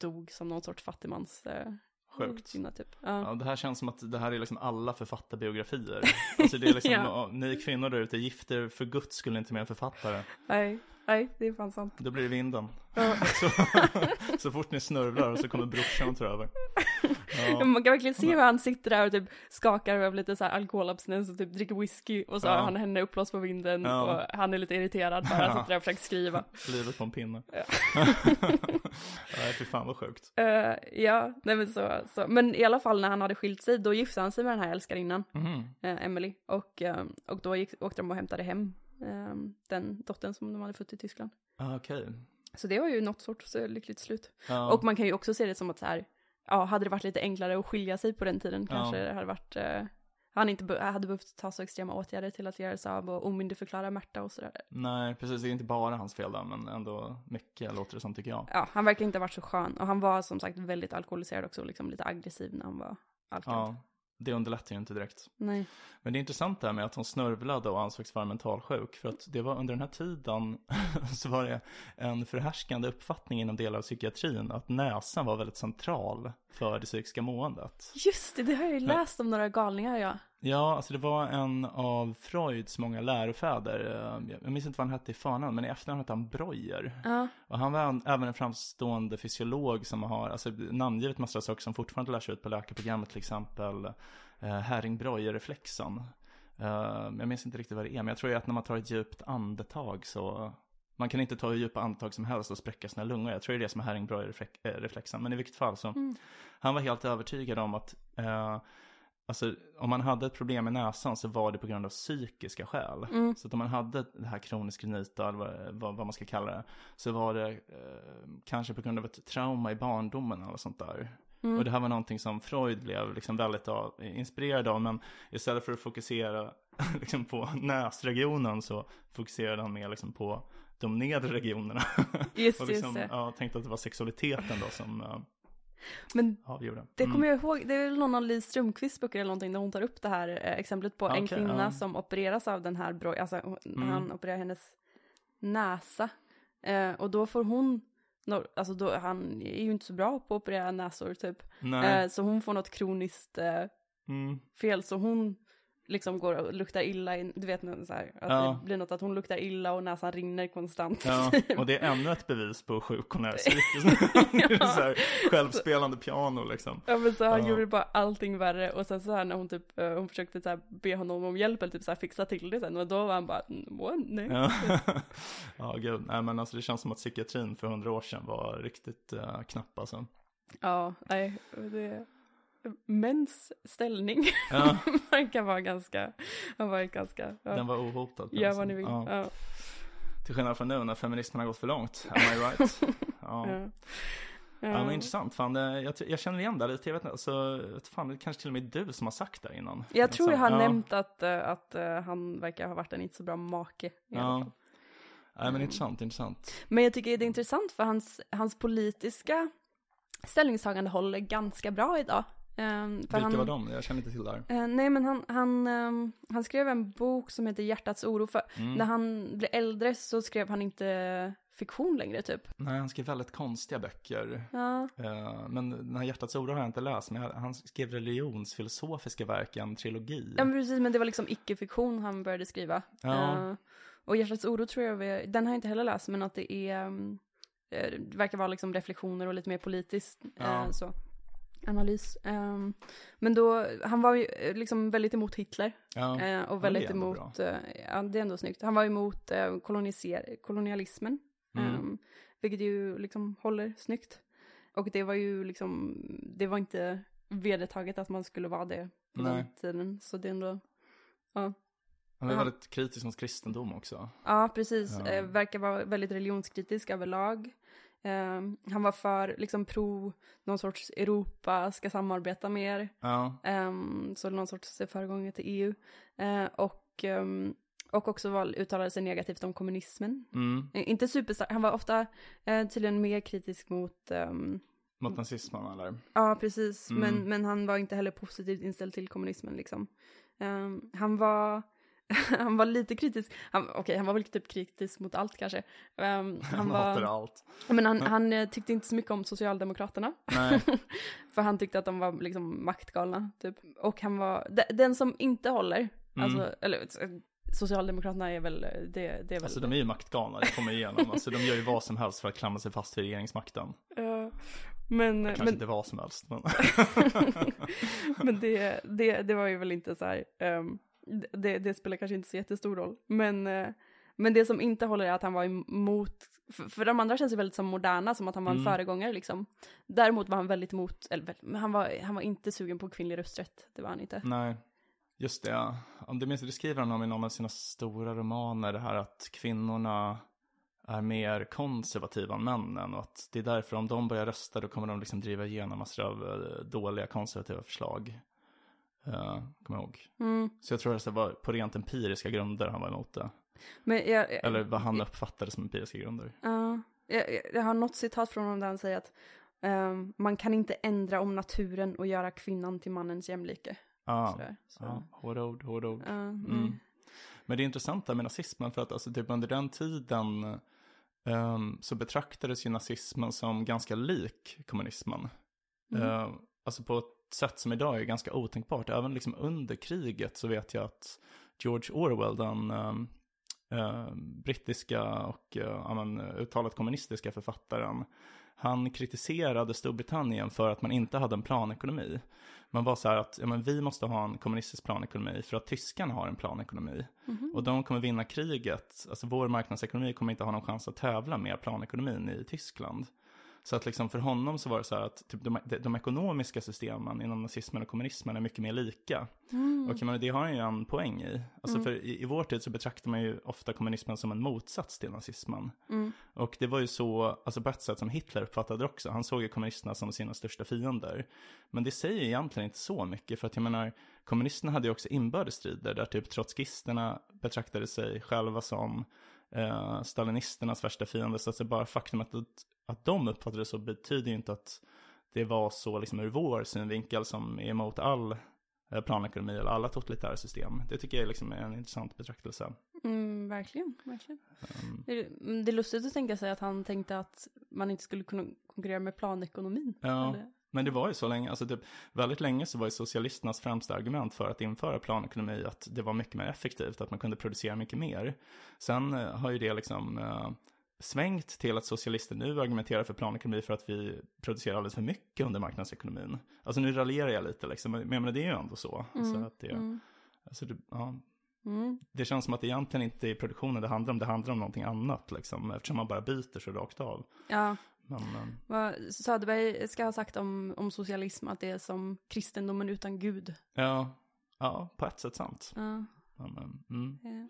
dog som någon sorts fattigmans, eh, Sjukt. Kvinna, typ. Ja. Ja, det här känns som att det här är liksom alla författarbiografier. Alltså det är liksom, Ja. ni kvinnor där ute, gifter för guds skull inte med en författare. Nej, nej, det är fan sant. Då blir det vinden. Ja. Så, så fort ni snörvlar så kommer brorsan och tar över. Ja, Man kan verkligen se hur han sitter där och typ skakar över lite så här alkoholabstinens och typ dricker whisky och så Ja. har han henne uppblåst på vinden Ja. och han är lite irriterad bara Ja. sitter där och försöker skriva. livet på en pinne. Ja. Nej, fy fan vad sjukt. Eh, ja, nej men så, så, men i alla fall när han hade skilt sig då gifte han sig med den här älskarinnan, Mhm. uh, Emily, och, eh, och då gick, åkte de och hämtade hem eh, den dottern som de hade fått i Tyskland. Ah, Okej. Så det var ju något sorts lyckligt slut. Ja. Och man kan ju också se det som att så här, ja, hade det varit lite enklare att skilja sig på den tiden Ja. kanske det hade varit, eh, han inte be- hade behövt ta så extrema åtgärder till att göra sig av och omyndigförklara Märta och sådär. Nej, precis. Det är inte bara hans fel där, men ändå mycket låter det som tycker jag. Ja, han verkar inte ha varit så skön och han var som sagt väldigt alkoholiserad också, liksom lite aggressiv när han var alkad. Ja, det underlättar ju inte direkt. Nej. Men det är intressant det här med att hon snörvlade och ansågs vara mentalsjuk. För att det var under den här tiden så var det en förhärskande uppfattning inom delar av psykiatrin att näsan var väldigt central för det psykiska måendet. Just det, det har jag ju läst om några galningar ja. Ja, alltså det var en av Freuds många lärofäder. eh, Jag minns inte vad han hette i förnamn, men i efternamn hette han Breuer. Ja, Och han var en- även en framstående fysiolog som har alltså, namngivit massor av saker som fortfarande lärs ut på läkarprogrammet, till exempel eh, Häring-Breuer-reflexen. Eh, jag minns inte riktigt vad det är, men jag tror att när man tar ett djupt andetag så man kan inte ta hur djupa andetag som helst och spräcka sina lungor. Jag tror det är det som är Häring-Breuer-reflexen. Men i vilket fall så, Mm. han var helt övertygad om att eh, Alltså om man hade ett problem med näsan så var det på grund av psykiska skäl. Mm. Så att om man hade det här kronisk rinita eller vad, vad, vad man ska kalla det. Så var det eh, kanske på grund av ett trauma i barndomen eller sånt där. Mm. Och det här var någonting som Freud blev liksom väldigt av, inspirerad av. Men istället för att fokusera liksom på näsregionen så fokuserade han mer liksom på de nedre regionerna. just och liksom, just det. ja, tänkte att det var sexualiteten då som uh, Men avgjorde. det Mm. kommer jag ihåg, det är väl någon av Li Strömquists böcker eller någonting där hon tar upp det här eh, exemplet på en Okej, kvinna ja. som opereras av den här broj, alltså Mm. han opererar hennes näsa. Eh, och då får hon, alltså då, han är ju inte så bra på att operera näsor typ. Eh, så hon får något kroniskt eh, Mm. fel så hon liksom går och luktar illa, in, du vet så här, att Ja. det blir något att hon luktar illa och näsan rinner konstant. Ja, och det är ännu ett bevis på sjuk hon är här, självspelande piano liksom. Ja men så han Ja. gjorde bara allting värre och sen så här när hon typ, eh, hon försökte så här be honom om hjälp eller typ så här fixa till det sen och då var han bara, "Mm, what? Nej. Ja, ja gud. Nej men alltså det känns som att psykiatrin för hundra år sedan var riktigt uh, knapp alltså. Ja, nej, det, mäns ställning Ja, verkar vara ganska, har varit ganska, ja, den var ohotad. gör vad ni vill. Ja. Ja. Till skillnad från nu när feminismen har gått för långt. Am I right? Ja. Ja. Ja men intressant, fan jag, jag känner igen det lite, jag vet inte, alltså, fan, det kanske till och med du som har sagt det innan. Jag tror jag har ja. nämnt att, eh, att eh, han verkar ha varit en inte så bra make. Ja. Nej men Mm. intressant, intressant. Men jag tycker det är intressant för hans, hans politiska ställningstagande håller ganska bra idag. För Vilka han, var de? Jag känner inte till där. Eh, nej men han, han, ehm, han skrev en bok som heter Hjärtats oro. För Mm. när han blev äldre så skrev han inte fiktion längre typ. Nej, han skrev väldigt konstiga böcker. Ja, Eh, Men den här Hjärtats oro har jag inte läst, men han skrev religionsfilosofiska verk, en trilogi. ja men precis men det var liksom icke-fiktion han började skriva. Ja. Eh, och Hjärtats oro tror jag, vi, den har jag inte heller läst men att det är, um, det verkar vara liksom reflektioner och lite mer politiskt Ja. så. Analys. Ehm, men då, han var ju eh, liksom väldigt emot Hitler. Ja. Eh, och är väldigt emot, eh, ja det är ändå snyggt. Han var emot eh, koloniser- kolonialismen. Mm. ehm, vilket ju liksom håller snyggt. Och det var ju liksom, det var inte vedertaget att man skulle vara det på Nej. den tiden. Så det är ändå, Han var Ja. väldigt kritisk mot kristendom också. ja precis, Ja. Eh, verkar vara väldigt religionskritisk överlag. Ehm, han var för liksom pro någon sorts Europa ska samarbeta mer. Ja, Um, så någon sorts föregångare till EU. Eh, och, ehm, och också var, uttalade sig negativt om kommunismen. mm. Eh, inte superstark, han var ofta uh, tydligen mer kritisk mot, ehm, mot nazismen eller? ja precis, Mm. men, men han var inte heller positivt inställd till kommunismen liksom. Ehm, han var han var lite kritisk, han, okej han var väl typ kritisk mot allt kanske. Um, han Han var, allt. men han, han eh, tyckte inte så mycket om Socialdemokraterna. För han tyckte att de var liksom maktgalna, typ. Och han var, de, den som inte håller, Mm. alltså, eller eh, Socialdemokraterna är väl, det, det är väl. alltså de är ju maktgalna, det kommer igenom. Alltså de gör ju vad som helst för att klamra sig fast vid regeringsmakten. Ja. men, Kanske men, inte vad som helst, men. men det, det, det var ju väl inte så här, ehm, det, det spelar kanske inte så jättestor roll. Men, eh, men det som inte håller är att han var emot, för, för de andra känns ju väldigt som moderna, som att han var en Mm. föregångare liksom. Däremot var han väldigt emot, eller han var, han var inte sugen på kvinnlig rösträtt, det var han inte. Nej, just det. ja. Om du minns, det skriver han om i någon av sina stora romaner, det här att kvinnorna är mer konservativa än männen och att det är därför om de börjar rösta då kommer de liksom driva igenom massor av eh, dåliga konservativa förslag. Uh, kommer jag ihåg. Mm. Så jag tror att det var på rent empiriska grunder han var emot det. Men jag, Eller vad han uppfattade som empiriska grunder. Ja, jag, jag- jag har något citat från honom där han säger att ehm, man kan inte ändra om naturen och göra kvinnan till mannens jämlike. Ja, så. ja, hårda ord, hårda ord. Ja, mm. Men det är intressant där med nazismen för att alltså, typ under den tiden ehm, så betraktades ju nazismen som ganska lik kommunismen. Mm. Ehm, alltså på sätt som idag är ganska otänkbart. Även liksom under kriget så vet jag att George Orwell, den ehm, brittiska och ja, men, uttalat kommunistiska författaren, han kritiserade Storbritannien för att man inte hade en planekonomi. Man var så här att ja, men vi måste ha en kommunistisk planekonomi för att tyskarna har en planekonomi. Mhm. Och de kommer vinna kriget. Alltså vår marknadsekonomi kommer inte ha någon chans att tävla med planekonomin i Tyskland. Så att liksom för honom så var det så här att typ de, de, ekonomiska systemen inom nazismen och kommunismen är mycket mer lika. Mm. Och det har han ju en poäng i. Alltså för i, i vår tid så betraktar man ju ofta kommunismen som en motsats till nazismen. Mm. Och det var ju så, alltså på ett sätt som Hitler uppfattade också. Han såg ju kommunisterna som sina största fiender. Men det säger egentligen inte så mycket. För att jag menar, kommunisterna hade ju också inbördes-strider. Där typ trotskisterna betraktade sig själva som eh, stalinisternas värsta fiender. Så att det bara faktum att, att de uppfattade det så betyder ju inte att det var så liksom ur vår synvinkel som är emot all eh, planekonomi eller alla totalitära system. Det tycker jag är liksom en intressant betraktelse. Mm, verkligen, verkligen. Um, Det, är- det är lustigt att tänka sig att han tänkte att man inte skulle kunna konkurrera med planekonomin. Ja. Eller- Men det var ju så länge, alltså typ, väldigt länge så var ju socialisternas främsta argument för att införa planekonomi att det var mycket mer effektivt, att man kunde producera mycket mer. Sen eh, har ju det liksom eh, svängt till att socialister nu argumenterar för planekonomi för att vi producerar alldeles för mycket under marknadsekonomin. Alltså nu raljerar jag lite liksom, men jag menar, det är ju ändå så. Mm, att det, mm, alltså, det, ja, mm. det känns som att det egentligen inte är produktionen det handlar om, det handlar om någonting annat liksom, eftersom man bara byter så rakt av. Ja, Men, eh, vad Söderberg ska ha sagt om, om socialism att det är som kristendomen utan Gud. ja, ja, på ett sätt sant. Ja. Men, eh, mm. ja.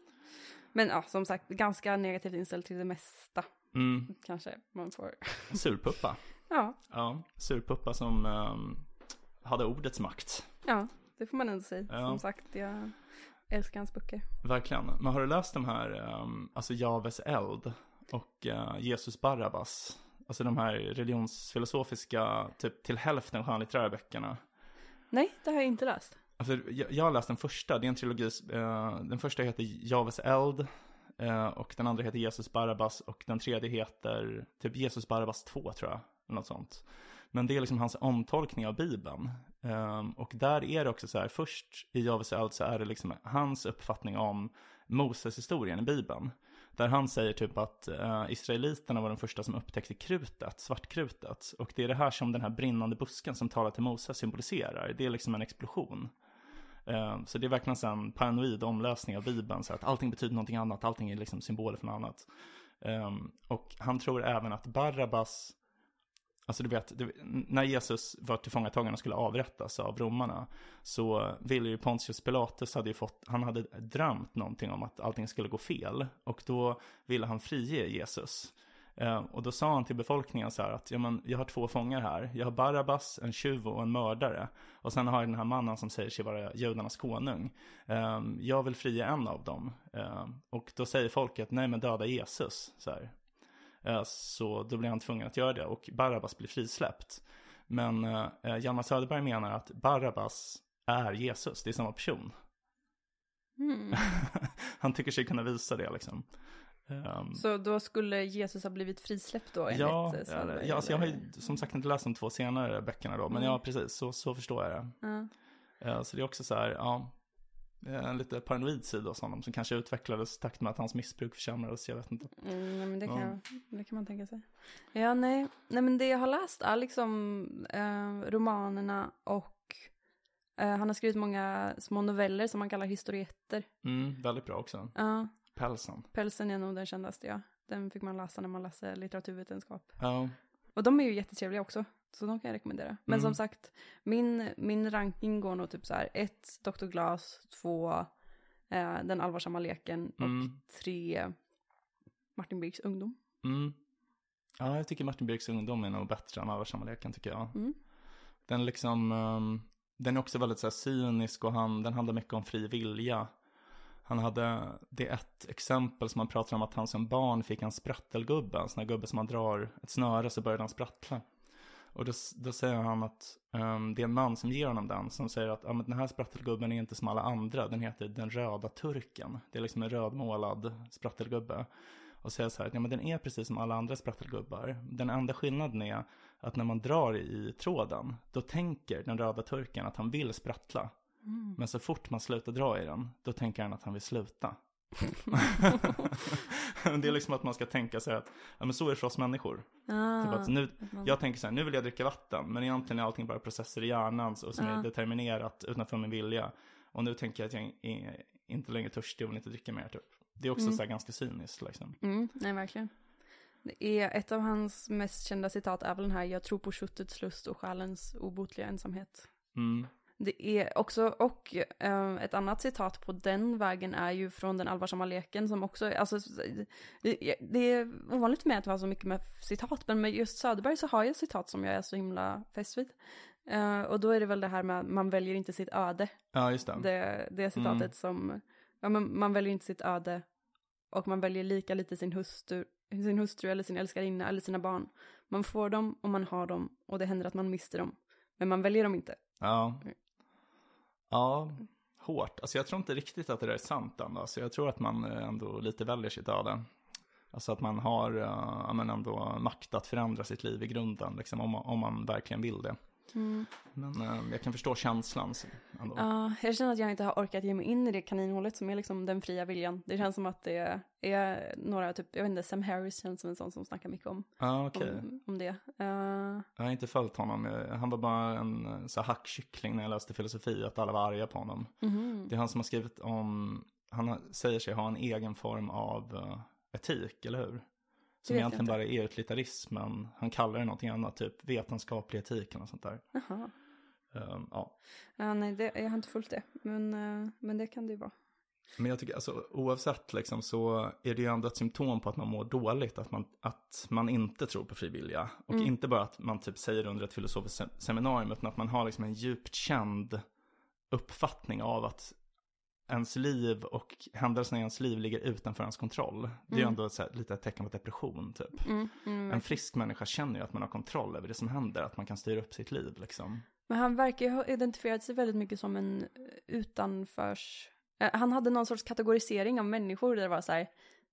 Men ja, som sagt, ganska negativt inställd till det mesta. Mm. Kanske man får. Surpuppa. Ja, Ja, surpuppa som ehm, hade ordets makt. ja, det får man ändå säga. Ja. Som sagt, jag älskar hans böcker. Verkligen. Men har du läst de här, ehm, alltså Javes eld och eh, Jesus Barabbas? Alltså de här religionsfilosofiska, typ till hälften skönlitterära böckerna. Nej, det har jag inte läst. Alltså, jag, jag har läst den första, det är en trilogi. eh, den första heter Javes eld. eh, och den andra heter Jesus Barabbas. Och den tredje heter typ Jesus Barabbas 2 tror jag. Eller något sånt. Men det är liksom hans omtolkning av Bibeln. Ehm, och där är det också så här, först i Javes eld så är det liksom hans uppfattning om Moses-historien i Bibeln. Där han säger typ att uh, israeliterna var de första som upptäckte krutet, svartkrutet. Och det är det här som den här brinnande busken som talar till Moses symboliserar. Det är liksom en explosion. Uh, så det är verkligen en paranoid omläsning av Bibeln. Så att allting betyder någonting annat, allting är liksom symboler för något annat. Um, och han tror även att Barabbas, alltså du vet, när Jesus var tillfångatagen och skulle avrättas av romarna. Så ville ju Pontius Pilatus, hade ju fått, han hade drömt någonting om att allting skulle gå fel. Och då ville han frige Jesus. Eh, och då sa han till befolkningen så här att, ja men jag har två fångar här. Jag har Barabbas, en tjuv och en mördare. Och sen har jag den här mannen som säger sig vara judarnas konung. Eh, jag vill fria en av dem. Eh, och då säger folket, nej men döda Jesus. Så, här. Eh, så då blir han tvungen att göra det och Barabbas blir frisläppt. Men eh, Hjalmar Söderberg menar att Barabbas är Jesus, det är samma person. Mm. Han tycker sig kunna visa det liksom. Ehm, Så då skulle Jesus ha blivit frisläppt då enligt ja, eh, ja, alltså jag har ju som sagt inte läst de två senare böckerna då, men Mm. ja precis, så, så förstår jag det. Ja. Eh, Så det är också så här, ja, eh, en lite paranoid sida hos honom som kanske utvecklades i takt med att hans missbruk försämrades, jag vet inte. Mm, men det kan, Ja. det kan man tänka sig. Ja, nej. nej, men det jag har läst är liksom eh, romanerna och eh, han har skrivit många små noveller som man kallar historietter. Mm, väldigt bra också. Ja, Pälsen. Pälsen är nog den kändaste, ja. Den fick man läsa när man läste litteraturvetenskap. Ja, Och de är ju jättetrevliga också, så de kan jag rekommendera. Men Mm. som sagt, min, min ranking går nog typ så här, ett Dr. Glas, två eh, Den allvarsamma leken och Mm. tre Martin Birks ungdom. mm. Ja, jag tycker Martin Birks ungdom är nog bättre än Allvarsamma leken tycker jag. Mm. Den liksom, ehm, den är också väldigt så här cynisk och han, den handlar mycket om fri vilja. Han hade, det är ett exempel som man pratar om att han som barn fick en sprattelgubbe, en sån här gubbe som man drar ett snöre så börjar den sprattla. Och då, då säger han att ehm, det är en man som ger honom den, som säger att ja, men den här sprattelgubben är inte som alla andra, den heter den röda turken. Det är liksom en rödmålad sprattelgubbe. Och säger så här, ja men den är precis som alla andra sprattelgubbar. Den enda skillnaden är att när man drar i tråden, då tänker den röda turken att han vill sprattla. Mm. Men så fort man slutar dra i den, då tänker han att han vill sluta. det är liksom att man ska tänka sig att, ja men så är det för oss människor. Ah, Typ att nu, jag tänker så här, nu vill jag dricka vatten, men egentligen är allting bara processer i hjärnan och som Ja. är determinerat utanför min vilja. Och nu tänker jag att jag är inte längre törstig och vill inte dricka mer typ. Det är också Mm. så här ganska cyniskt liksom. Mm, nej, verkligen. Det är ett av hans mest kända citat är väl den här, jag tror på köttets lust och själens obotliga ensamhet. Mm. Det är också, och eh, ett annat citat på den vägen är ju från den allvarsamma leken som också, alltså det, det är ovanligt mig att ha så mycket med citat, men med just Söderberg så har jag citat som jag är så himla fäst vid. Eh, och då är det väl det här med att man väljer inte sitt öde. Ja, just det. Det, det citatet Mm. som, ja men man väljer inte sitt öde och man väljer lika lite sin hustru, sin hustru eller sin älskarinna eller sina barn. Man får dem och man har dem och det händer att man mister dem. Men man väljer dem inte. Ja. Ja, hårt. Alltså jag tror inte riktigt att det där är sant ändå. så alltså, jag tror att man eh, ändå lite väljer sitt öde. Alltså att man har eh, ja, men ändå makt att förändra sitt liv i grunden, liksom, om, man, om man verkligen vill det. Men eh, jag kan förstå känslan ändå. Ja, jag känner att jag inte har orkat ge mig in i det kaninhålet som är liksom den fria viljan. Det känns som att det är några, typ, jag vet inte, Sam Harris känns som en sån som snackar mycket om, Ja, okej. om, om det. Eh, Jag har inte följt honom. Han var bara en eh, så hackkyckling när jag läste filosofi, att alla var arga på honom. mhm. Det är han som har skrivit om, han säger sig ha en egen form av etik, eller hur? Som egentligen inte. bara är utilitarism, men han kallar det någonting annat, typ vetenskaplig etik eller sånt där. Jaha. Ehm, ja. Ja, nej, det, jag har inte följt det, men, eh, men det kan det ju vara. Men jag tycker, alltså oavsett liksom, så är det ju ändå ett symptom på att man mår dåligt, att man, att man inte tror på frivilliga. Och Mm. inte bara att man typ säger under ett filosofiskt se- seminarium, utan att man har liksom en djupt känd uppfattning av att ens liv och händelserna i ens liv ligger utanför ens kontroll. Det är ju Mm. ändå så här, lite ett tecken på depression typ. Mm, mm, En frisk människa känner ju att man har kontroll över det som händer, att man kan styra upp sitt liv liksom. Men han verkar ju ha identifierat sig väldigt mycket som en utanförs... Eh, Han hade någon sorts kategorisering av människor där det var så här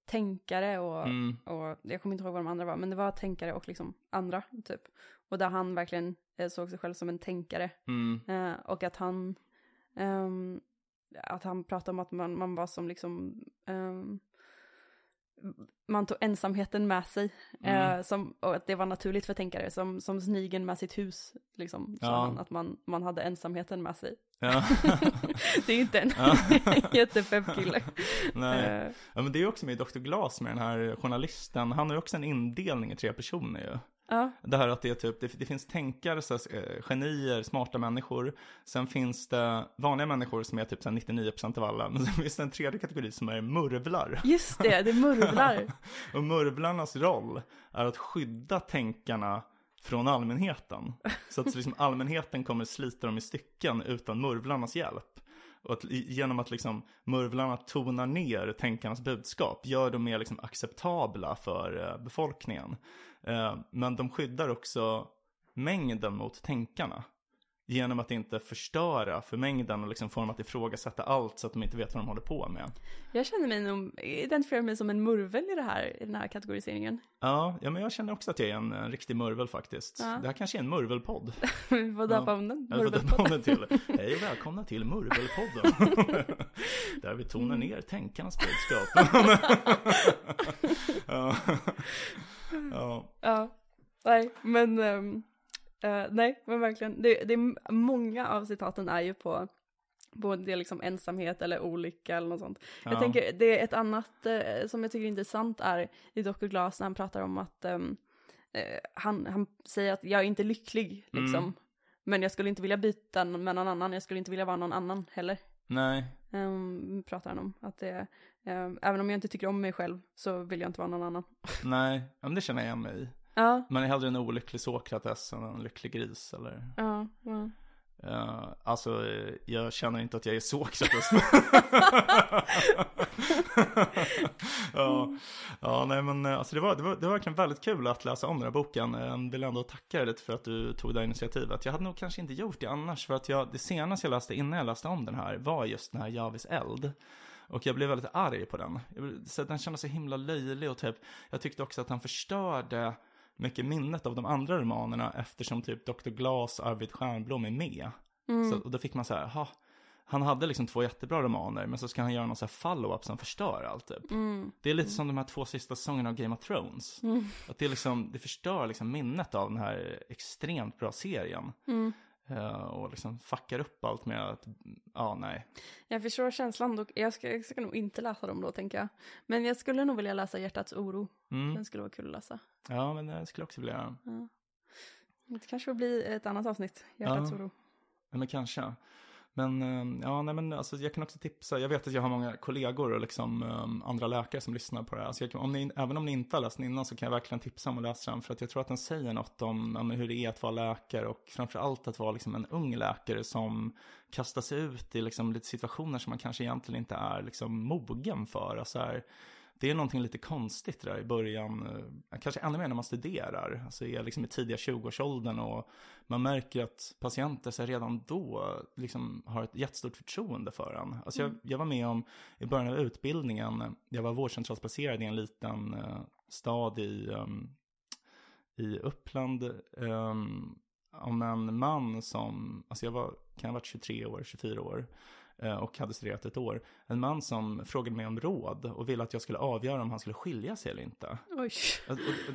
tänkare och, Mm. och jag kommer inte ihåg vad de andra var, men det var tänkare och liksom andra typ. Och där han verkligen eh, såg sig själv som en tänkare Mm. eh, och att han ehm, att han pratade om att man, man var som liksom ehm, man tog ensamheten med sig Mm. eh, som, och att det var naturligt för tänkare som, som snigen med sitt hus liksom, Ja. han, att man, man hade ensamheten med sig. Ja. det är inte en Ja. jättepepp kille. Nej. Eh, Ja, men det är också med Dr. Glas med den här journalisten. Han har ju också en indelning i tre personer ju. Ja, Det här att det är typ, det, det finns tänkare, så, här, eh, genier, smarta människor. Sen finns det vanliga människor som är typ så här 99% av alla. Men sen finns det en tredje kategori som är murvlar. just det, det murvlar. Och murvlarnas roll är att skydda tänkarna från allmänheten. Så att liksom allmänheten kommer slita dem i stycken utan murvlarnas hjälp. Och att, genom att liksom murvlarna tonar ner tänkarnas budskap gör dem mer liksom acceptabla för eh, befolkningen. Eh, men de skyddar också mängden mot tänkarna. Genom att inte förstöra för mängden och liksom få dem att ifrågasätta allt så att de inte vet vad de håller på med. Jag känner mig nog, identifierar mig som en murvel i, det här, i den här kategoriseringen. Ja, ja, men jag känner också att jag är en, en riktig murvel faktiskt. Ja. Det här kanske är en murvelpodd. Vi får döpa om den. Jag får döpa Murvelpodden. om den till. Hej och välkomna till Murvelpodden. Där vi tonar ner tänkarnas budskap. ja. ja. Ja, nej, men ehm, eh, nej, men verkligen. Det, det är många av citaten är ju på både liksom ensamhet eller olycka eller något sånt. Jag Ja. tänker, det är ett annat eh, som jag tycker är intressant är i Dr. Glass när han pratar om att ehm, eh, han, han säger att jag är inte lycklig liksom. Mm. Men jag skulle inte vilja byta med någon annan, jag skulle inte vilja vara någon annan heller. Nej, Um, pratar han om. Att det, ehm, även om jag inte tycker om mig själv så vill jag inte vara någon annan. nej, men det känner jag igen mig i. Ja, Man är hellre en olycklig Sokrates än en lycklig gris eller ja, ja. Uh, alltså, eh, jag känner inte att jag är Sokrates. ja, ja, nej men eh, alltså det var, det, var, det var verkligen väldigt kul att läsa om den här boken. Jag vill ändå tacka dig lite för att du tog det här initiativet. Jag hade nog kanske inte gjort det annars, för att jag, det senaste jag läste innan jag läste om den här var just den här Javis eld. Och jag blev väldigt arg på den. Så den kändes så himla löjlig och typ, jag tyckte också att han förstörde mycket minnet av de andra romanerna eftersom typ Dr. Glas och Arvid Stjernblom är med. Så, och då fick man så här, ha, han hade liksom två jättebra romaner, men så ska han göra någon så här follow-up som förstör allt typ. Det är lite som de här två sista säsongerna av Game of Thrones. Att det liksom, det förstör liksom minnet av den här extremt bra serien. Eh, och liksom fuckar upp allt med att, ja nej. Jag förstår känslan dock. Jag ska, jag ska nog inte läsa dem då tänker jag. Men jag skulle nog vilja läsa Hjärtats oro. Mm. Den skulle vara kul att läsa. Ja men det skulle jag också vilja göra. Det kanske får bli ett annat avsnitt. Hjärtats Ja. oro. Ja, men kanske. Men eh, ja, nej men alltså jag kan också tipsa. Jag vet att jag har många kollegor och liksom eh, andra läkare som lyssnar på det här. Så jag kan, om ni, även om ni inte har läst den innan så kan jag verkligen tipsa om att läsa den. För att jag tror att den säger något om ja, men hur det är att vara läkare och framför allt att vara liksom en ung läkare som kastar sig ut i liksom lite situationer som man kanske egentligen inte är liksom mogen för. Alltså här, det är någonting lite konstigt där i början, eh, kanske ännu mer när man studerar, alltså är liksom i tidiga 20-årsåldern och man märker att patienter så redan då liksom har ett jättestort förtroende för en. Alltså jag, jag var med om i början av utbildningen, jag var vårdcentralsplacerad i en liten eh, stad i, ehm, i Uppland, ehm, om en man som, alltså jag var, kan ha varit 23 år, 24 år, och hade studerat ett år. En man som frågade mig om råd och ville att jag skulle avgöra om han skulle skilja sig eller inte. Oj.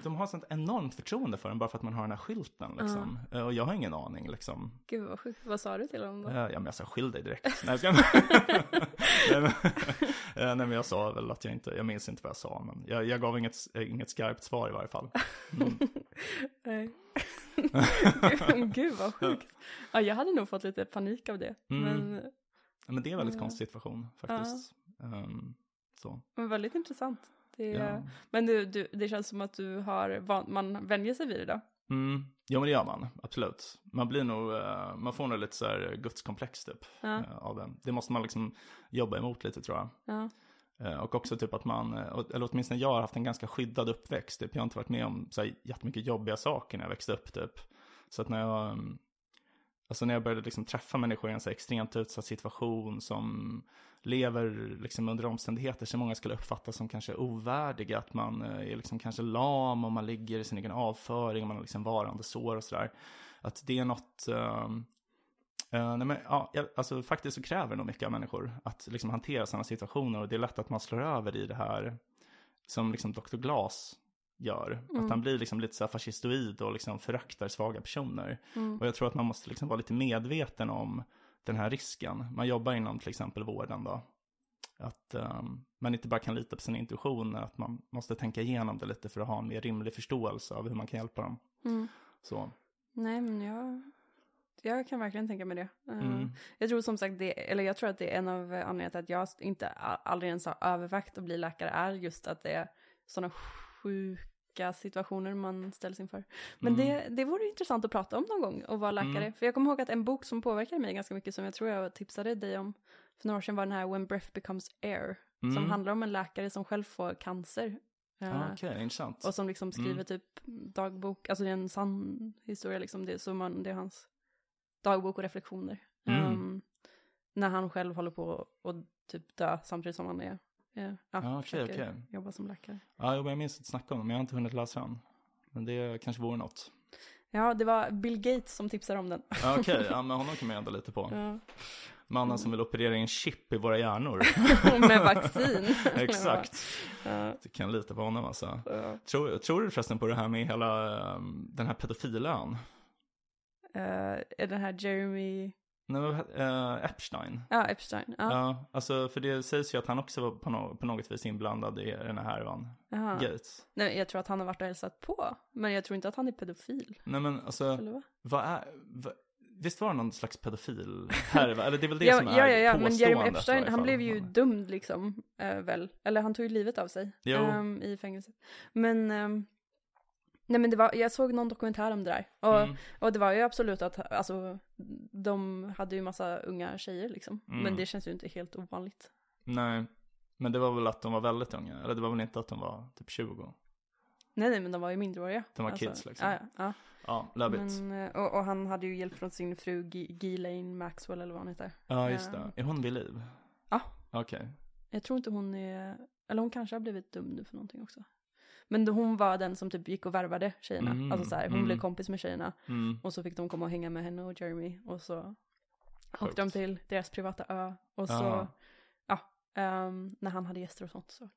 De har sånt enormt förtroende för en bara för att man har den här skilten liksom. Eh, Och jag har ingen aning liksom. Gud vad sjukt. Vad sa du till honom då? Eh, Ja men jag sa skilj dig direkt. Nej, jag men, eh, nej men jag sa väl att jag inte, jag minns inte vad jag sa men jag, jag gav inget, eh, inget skarpt svar i varje fall. Nej. Gud vad sjukt. Ja, jag hade nog fått lite panik av det. Mm. Men, men det är en väldigt Ja. konstig situation faktiskt. Ehm, så. men väldigt intressant. Det, Ja. Men du, du, det känns som att du har, van, man vänjer sig vid det då. Mm. Ja men det gör man, absolut. Man blir nog, eh, man får nog lite så här gudskomplex typ Ja. eh, av det. Det måste man liksom jobba emot lite tror jag. Ja. Eh, Och också typ att man, eller åtminstone jag har haft en ganska skyddad uppväxt. Typ. Jag har inte varit med om så här jättemycket jobbiga saker när jag växte upp typ. Så att när jag, mm, alltså när jag började liksom träffa människor i en så extremt utsatt situation som lever liksom under omständigheter som många skulle uppfatta som kanske ovärdiga. Att man eh, är liksom kanske lam och man ligger i sin egen avföring och man har liksom varande sår och sådär. Att det är något, Uh, uh, nej men, ja, alltså faktiskt så kräver det nog mycket av människor att liksom hantera sådana situationer och det är lätt att man slår över i det här som liksom Dr. Glas gör. Att han blir liksom lite så här fascistoid och liksom föraktar svaga personer. Och jag tror att man måste liksom vara lite medveten om den här risken. Man jobbar inom till exempel vården då. Att ehm, man inte bara kan lita på sina intuitioner, att man måste tänka igenom det lite för att ha en mer rimlig förståelse av hur man kan hjälpa dem. Mm. Så. Nej, men jag, jag kan verkligen tänka mig det. Eh, Mm. Jag tror som sagt, det, eller jag tror att det är en av anledningarna till att jag inte aldrig ens har övervägt att bli läkare är just att det är sådana sjuka situationer man ställs inför. Men det, det vore intressant att prata om någon gång och vara läkare. Mm. För jag kommer ihåg att en bok som påverkade mig ganska mycket som jag tror jag tipsade dig om för några år sedan var den här When Breath Becomes Air. Som Mm. handlar om en läkare som själv får cancer. Eh, Ja, Okej, intressant. och som liksom skriver Mm. typ dagbok, alltså det är en sann historia liksom, det, så man, det är hans dagbok och reflektioner. Mm. Ehm, när han själv håller på att typ dö samtidigt som han är, eh, ja, Ja, okej, okej. jobba som läkare. Ja, jag minns att snacka om den, men jag har inte hunnit läsa den. Men det kanske vore något. Ja, det var Bill Gates som tipsade om den. Ja, Okej, ja, men honom kan man ändå lite på. Ja. Mannen som vill operera in chip i våra hjärnor. Med vaccin. Exakt. Ja, Du kan lita på honom alltså. ja. Tror, tror du förresten på det här med hela um, den här pedofilön? Eh, är den här Jeremy, Men, uh, Epstein. ja Epstein. Ja, Ja, alltså för det sägs ju att han också var på, no- på något vis inblandad i den här härvan. Jaha. Gates. Nej, jag tror att han har varit och hälsat på. Men jag tror inte att han är pedofil. Nej men alltså, vad är, vad, visst var det någon slags pedofil härva? Eller det är väl det Ja, som är ja, ja, ja. men Jeremy Epstein, han blev ju dömd liksom, eh, väl. Eller han tog ju livet av sig ehm, i fängelset. Men, ehm, nej men det var, jag såg någon dokumentär om det där. Och, Mm. och det var ju absolut att, alltså, de hade ju massa unga tjejer liksom. Mm. Men det känns ju inte helt ovanligt. Nej, men det var väl att de var väldigt unga. Eller det var väl inte att de var typ 20. Nej, nej, men de var ju minderåriga. De var kids, liksom. Ja, ja, ja. Läbbigt. Men, eh, och, och han hade ju hjälp från sin fru Ghislaine Maxwell eller vad hon heter. Ja, just det. Är hon vid liv? Ja. Okej. Jag tror inte hon är, eller hon kanske har blivit dömd nu för någonting också. Men då hon var den som typ gick och värvade tjejerna. Mm, Alltså så här, hon mm. blev kompis med tjejerna. Mm. Och så fick de komma och hänga med henne och Jeremy. Och så Sjukt. åkte de till deras privata ö. Och så, Ja. ehm, när han hade gäster och sånt så.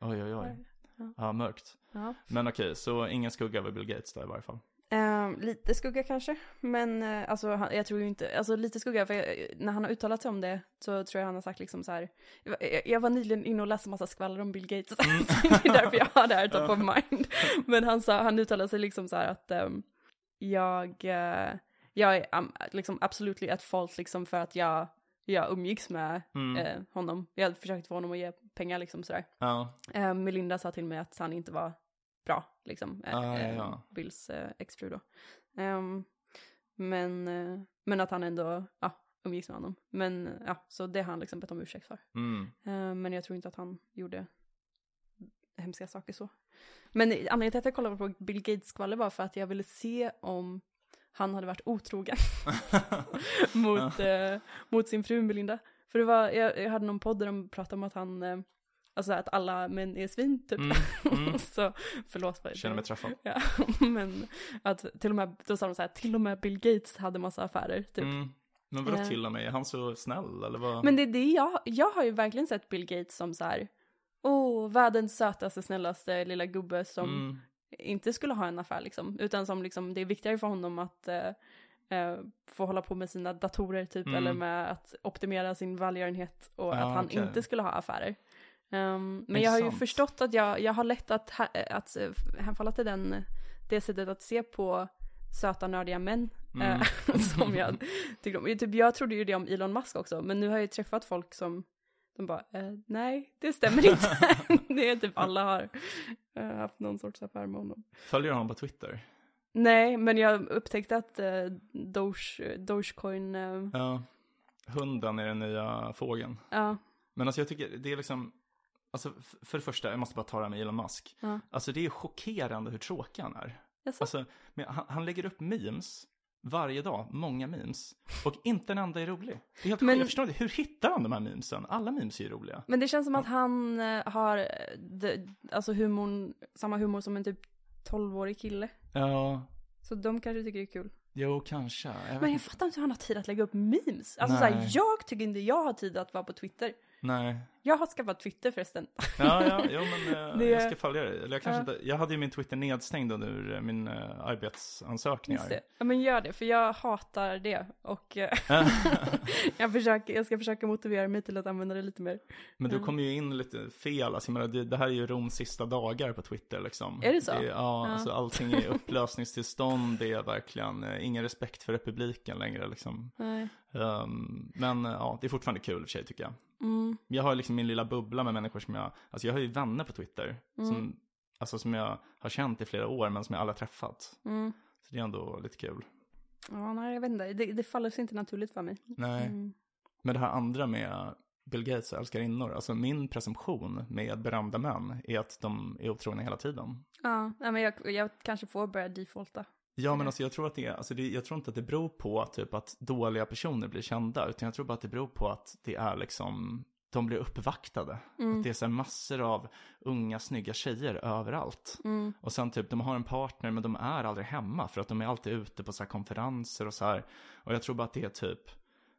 Oj, oj, oj. Ja. Ja, mörkt. Ja. Men okej, så ingen skugga över Bill Gates då i varje fall. Ehm, lite skugga kanske, men eh, alltså, han, jag tror ju inte, alltså lite skugga, för jag, när han har uttalat sig om det så tror jag han har sagt liksom så här, jag, jag var nyligen inne och läste massa skvaller om Bill Gates, det är därför jag har det här top of mind. Men han sa, han uttalade sig liksom så här att ehm, jag, eh, jag är um, liksom absolut at fault liksom för att jag, jag umgicks med Mm. eh, honom. Jag hade försökt få honom att ge pengar liksom sådär. Ja, Eh, Melinda sa till mig att han inte var bra, liksom. Eh, Ah, eh, ja. Bills eh, exfru då. Ehm, men, eh, men att han ändå, ja, umgicks med honom. Men, eh, ja, så det har han liksom bett om ursäkt för. mm. Eh, men jag tror inte att han gjorde hemska saker så. Men anledningen till att jag kollade på Bill Gates skvaller var för att jag ville se om han hade varit otrogen mot, eh, mot sin fru Melinda. För det var, jag, jag hade någon podd där de pratade om att han, eh, alltså att alla män är svin typ. Mm, mm. så, förlåt för Känner mig träffad. Ja, men att till och med, då sa de så här, till och med Bill Gates hade massa affärer typ. Mm. Men vadå Eh. till och med? Är han så snäll eller vad? Men det är det jag, jag har ju verkligen sett Bill Gates som så här, åh, världens sötaste, snällaste lilla gubbe som Mm. inte skulle ha en affär liksom, utan som liksom, det är viktigare för honom att eh, eh, få hålla på med sina datorer typ, Mm. eller med att optimera sin välgörenhet och Ja, att han okej. inte skulle ha affärer. Ehm, men jag har ju förstått att jag, jag har lätt att, ha- att eh, hänfalla till den, det sättet att se på söta nördiga män Mm. eh, som jag tycker om. Typ, jag trodde ju det om Elon Musk också, men nu har jag ju träffat folk som de bara, eh, nej, det stämmer inte. det är typ alla har eh, haft någon sorts affär med honom. Följer du honom på Twitter? Nej, men jag upptäckte att eh, Doge, Dogecoin, eh, Ja. Hunden är den nya fågeln. ja, Men alltså jag tycker det är liksom, alltså för det första, jag måste bara ta det här med Elon Musk. Ja. Alltså det är chockerande hur tråkig han är. Jaså? Alltså, men han, han lägger upp memes varje dag, många memes. Och inte en enda är rolig. Det är helt Men-. Jag förstår inte, hur hittar han de här memesen? Alla memes är ju roliga. Men det känns som att han eh, har, eh, de, alltså humorn, samma humor som en typ 12-årig kille. Ja, Så de kanske tycker det är kul. jo kanske. Jag Men jag fattar inte hur han har tid att lägga upp memes. Alltså Nej. såhär, jag tycker inte jag har tid att vara på Twitter. Nej. Jag har skaffat Twitter förresten. Ja, ja, jo men eh, Det- jag ska följa det. Eller jag kanske Ja. inte, jag hade ju min Twitter nedstängd under eh, min uh, arbetsansökningar. Just det. Ja men gör det, för jag hatar det. Och jag, försöker, jag ska försöka motivera mig till att använda det lite mer. Men du Mm. kommer ju in lite fel, alltså, menar, det, det här är ju Roms sista dagar på Twitter liksom. Är det så? ja, Ja. Alltså, allting är upplösningstillstånd, det är verkligen eh, ingen respekt för republiken längre liksom. Ehm, men eh, ja, det är fortfarande kul i och för sig tycker jag. Mm. Jag har liksom min lilla bubbla med människor som jag, alltså jag har ju vänner på Twitter, Mm. som, alltså som jag har känt i flera år men som jag aldrig har träffat. Mm. Så det är ändå lite kul. Ja, nej jag vet inte. Det, det faller sig inte naturligt för mig. Nej. Mm. Men det här andra med Bill Gates och älskarinnor, alltså min presumtion med berömda män är att de är otrogna hela tiden. Ja, men jag, jag kanske får börja defaulta. Ja, men alltså jag tror att det är, alltså det, jag tror inte att det beror på typ att dåliga personer blir kända, utan jag tror bara att det beror på att det är liksom, de blir uppvaktade. Att det är så massor av unga snygga tjejer överallt. Och sen typ, de har en partner men de är aldrig hemma för att de är alltid ute på så konferenser och så här. Och jag tror bara att det är typ,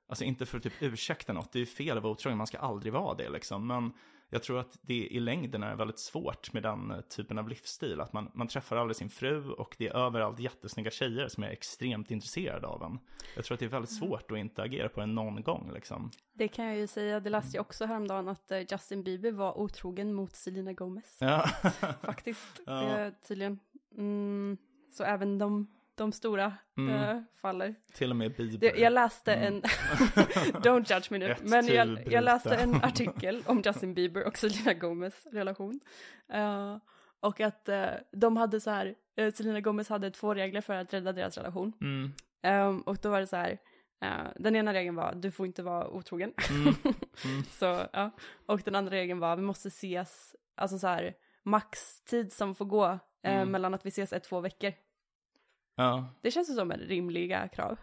alltså inte för att typ ursäkta något, det är ju fel att vara otrogen, man ska aldrig vara det liksom. Men jag tror att det i längden är väldigt svårt med den eh, typen av livsstil. Att man, man träffar aldrig sin fru och det är överallt jättesnygga tjejer som är extremt intresserade av en. Jag tror att det är väldigt svårt att inte agera på en någon gång liksom. Det kan jag ju säga, det läste jag också häromdagen att eh, Justin Bieber var otrogen mot Selena Gomez. Ja, Faktiskt, Ja. tydligen. Mm, så även de, de stora Mm. eh, faller. till och med Bieber. Jag läste en, don't judge me nu, men jag, tur jag läste en artikel om Justin Bieber och Selena Gomez relation. Eh, och att eh, de hade så här, eh, Selena Gomez hade två regler för att rädda deras relation. Mm, Ehm, och då var det så här, eh, den ena regeln var du får inte vara otrogen. mm, mm. så, ja. Och den andra regeln var vi måste ses, alltså så här, maxtid som får gå Mm. mellan att vi ses ett, två veckor. Ja. Det känns som en rimliga krav.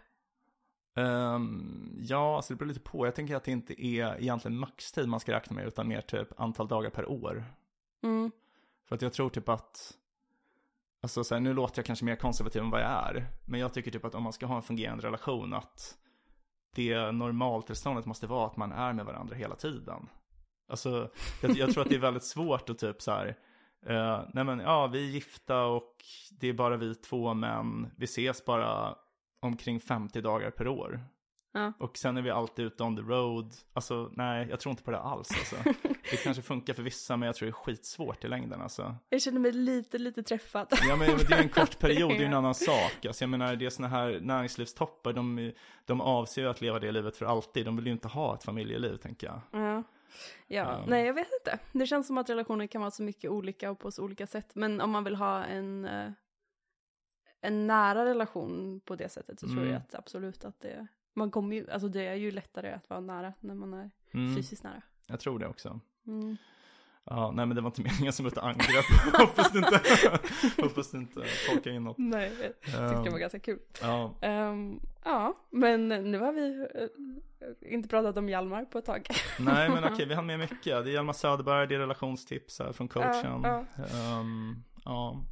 Ehm, ja, alltså det beror lite på. Jag tänker att det inte är egentligen maxtid man ska räkna med, utan mer typ antal dagar per år. Mm. För att jag tror typ att, alltså så här, nu låter jag kanske mer konservativ än vad jag är. Men jag tycker typ att om man ska ha en fungerande relation att det normaltillståndet måste vara att man är med varandra hela tiden. Alltså, jag, jag tror att det är väldigt svårt att typ så här, eh, nej men ja, vi är gifta och det är bara vi två men vi ses bara omkring 50 dagar per år. Ja. Och sen är vi alltid ute on the road. Alltså nej, jag tror inte på det alls. Alltså. Det kanske funkar för vissa, men jag tror det är skitsvårt i längden. Alltså. Jag känner mig lite, lite träffad. Ja, men det är en kort period, det är en annan sak. Alltså, jag menar, det är såna här näringslivstoppar, de, de avser ju att leva det livet för alltid. De vill ju inte ha ett familjeliv, tänker jag. Ja. Ja, nej jag vet inte. Det känns som att relationer kan vara så mycket olika och på så olika sätt. Men om man vill ha en, eh, en nära relation på det sättet så tror Mm. jag att absolut att det, man kommer ju, alltså det är ju lättare att vara nära när man är Mm, fysiskt nära. jag tror det också. Mm. Ja, nej men det var inte meningen som ett angrepp. hoppas du inte, hoppas du inte tolkar in något. Nej, jag tyckte det var ganska kul. Ja, Ehm, ja, men nu har vi eh, inte pratat om Hjalmar på ett tag. nej men okej, vi hann med mycket. Det är Hjalmar Söderberg, det är relationstips här från coachen. Ja, Ehm, ja.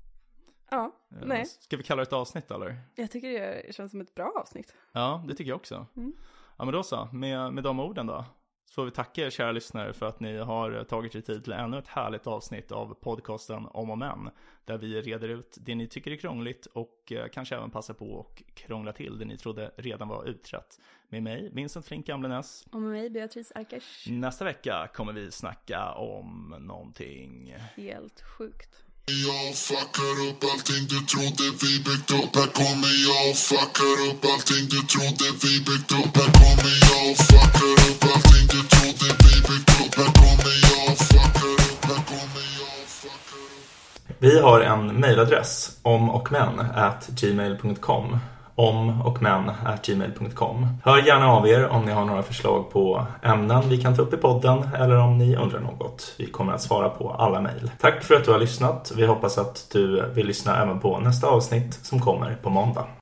ja, nej, Ska vi kalla det ett avsnitt eller? jag tycker det känns som ett bra avsnitt. Ja, det tycker jag också. Mm. Ja, men då så. Med, med de orden då. Så vi tacka er kära lyssnare för att ni har eh, tagit er tid till ännu ett härligt avsnitt av podcasten Om och Men. Där vi reder ut det ni tycker är krångligt och eh, kanske även passar på och krångla till det ni trodde redan var utrett. Med mig, Vincent Flink Gamlenäs. Och med mig, Beatrice Arkers. Nästa vecka kommer vi snacka om någonting. Helt sjukt. Jag fuckar upp allting du trodde vi byggt upp. Här kommer jag och fuckar upp allting du trodde vi byggt upp. Här kommer jag och fuckar upp allting du trodde vi byggt upp. Här kommer jag och fuckar upp, här kommer jag och fuckar upp. Vi har en mejladress, omochmän gmail.com om och gmail.com. Hör gärna av er om ni har några förslag på ämnen vi kan ta upp i podden eller om ni undrar något. Vi kommer att svara på alla mejl. Tack för att du har lyssnat. Vi hoppas att du vill lyssna även på nästa avsnitt som kommer på måndag.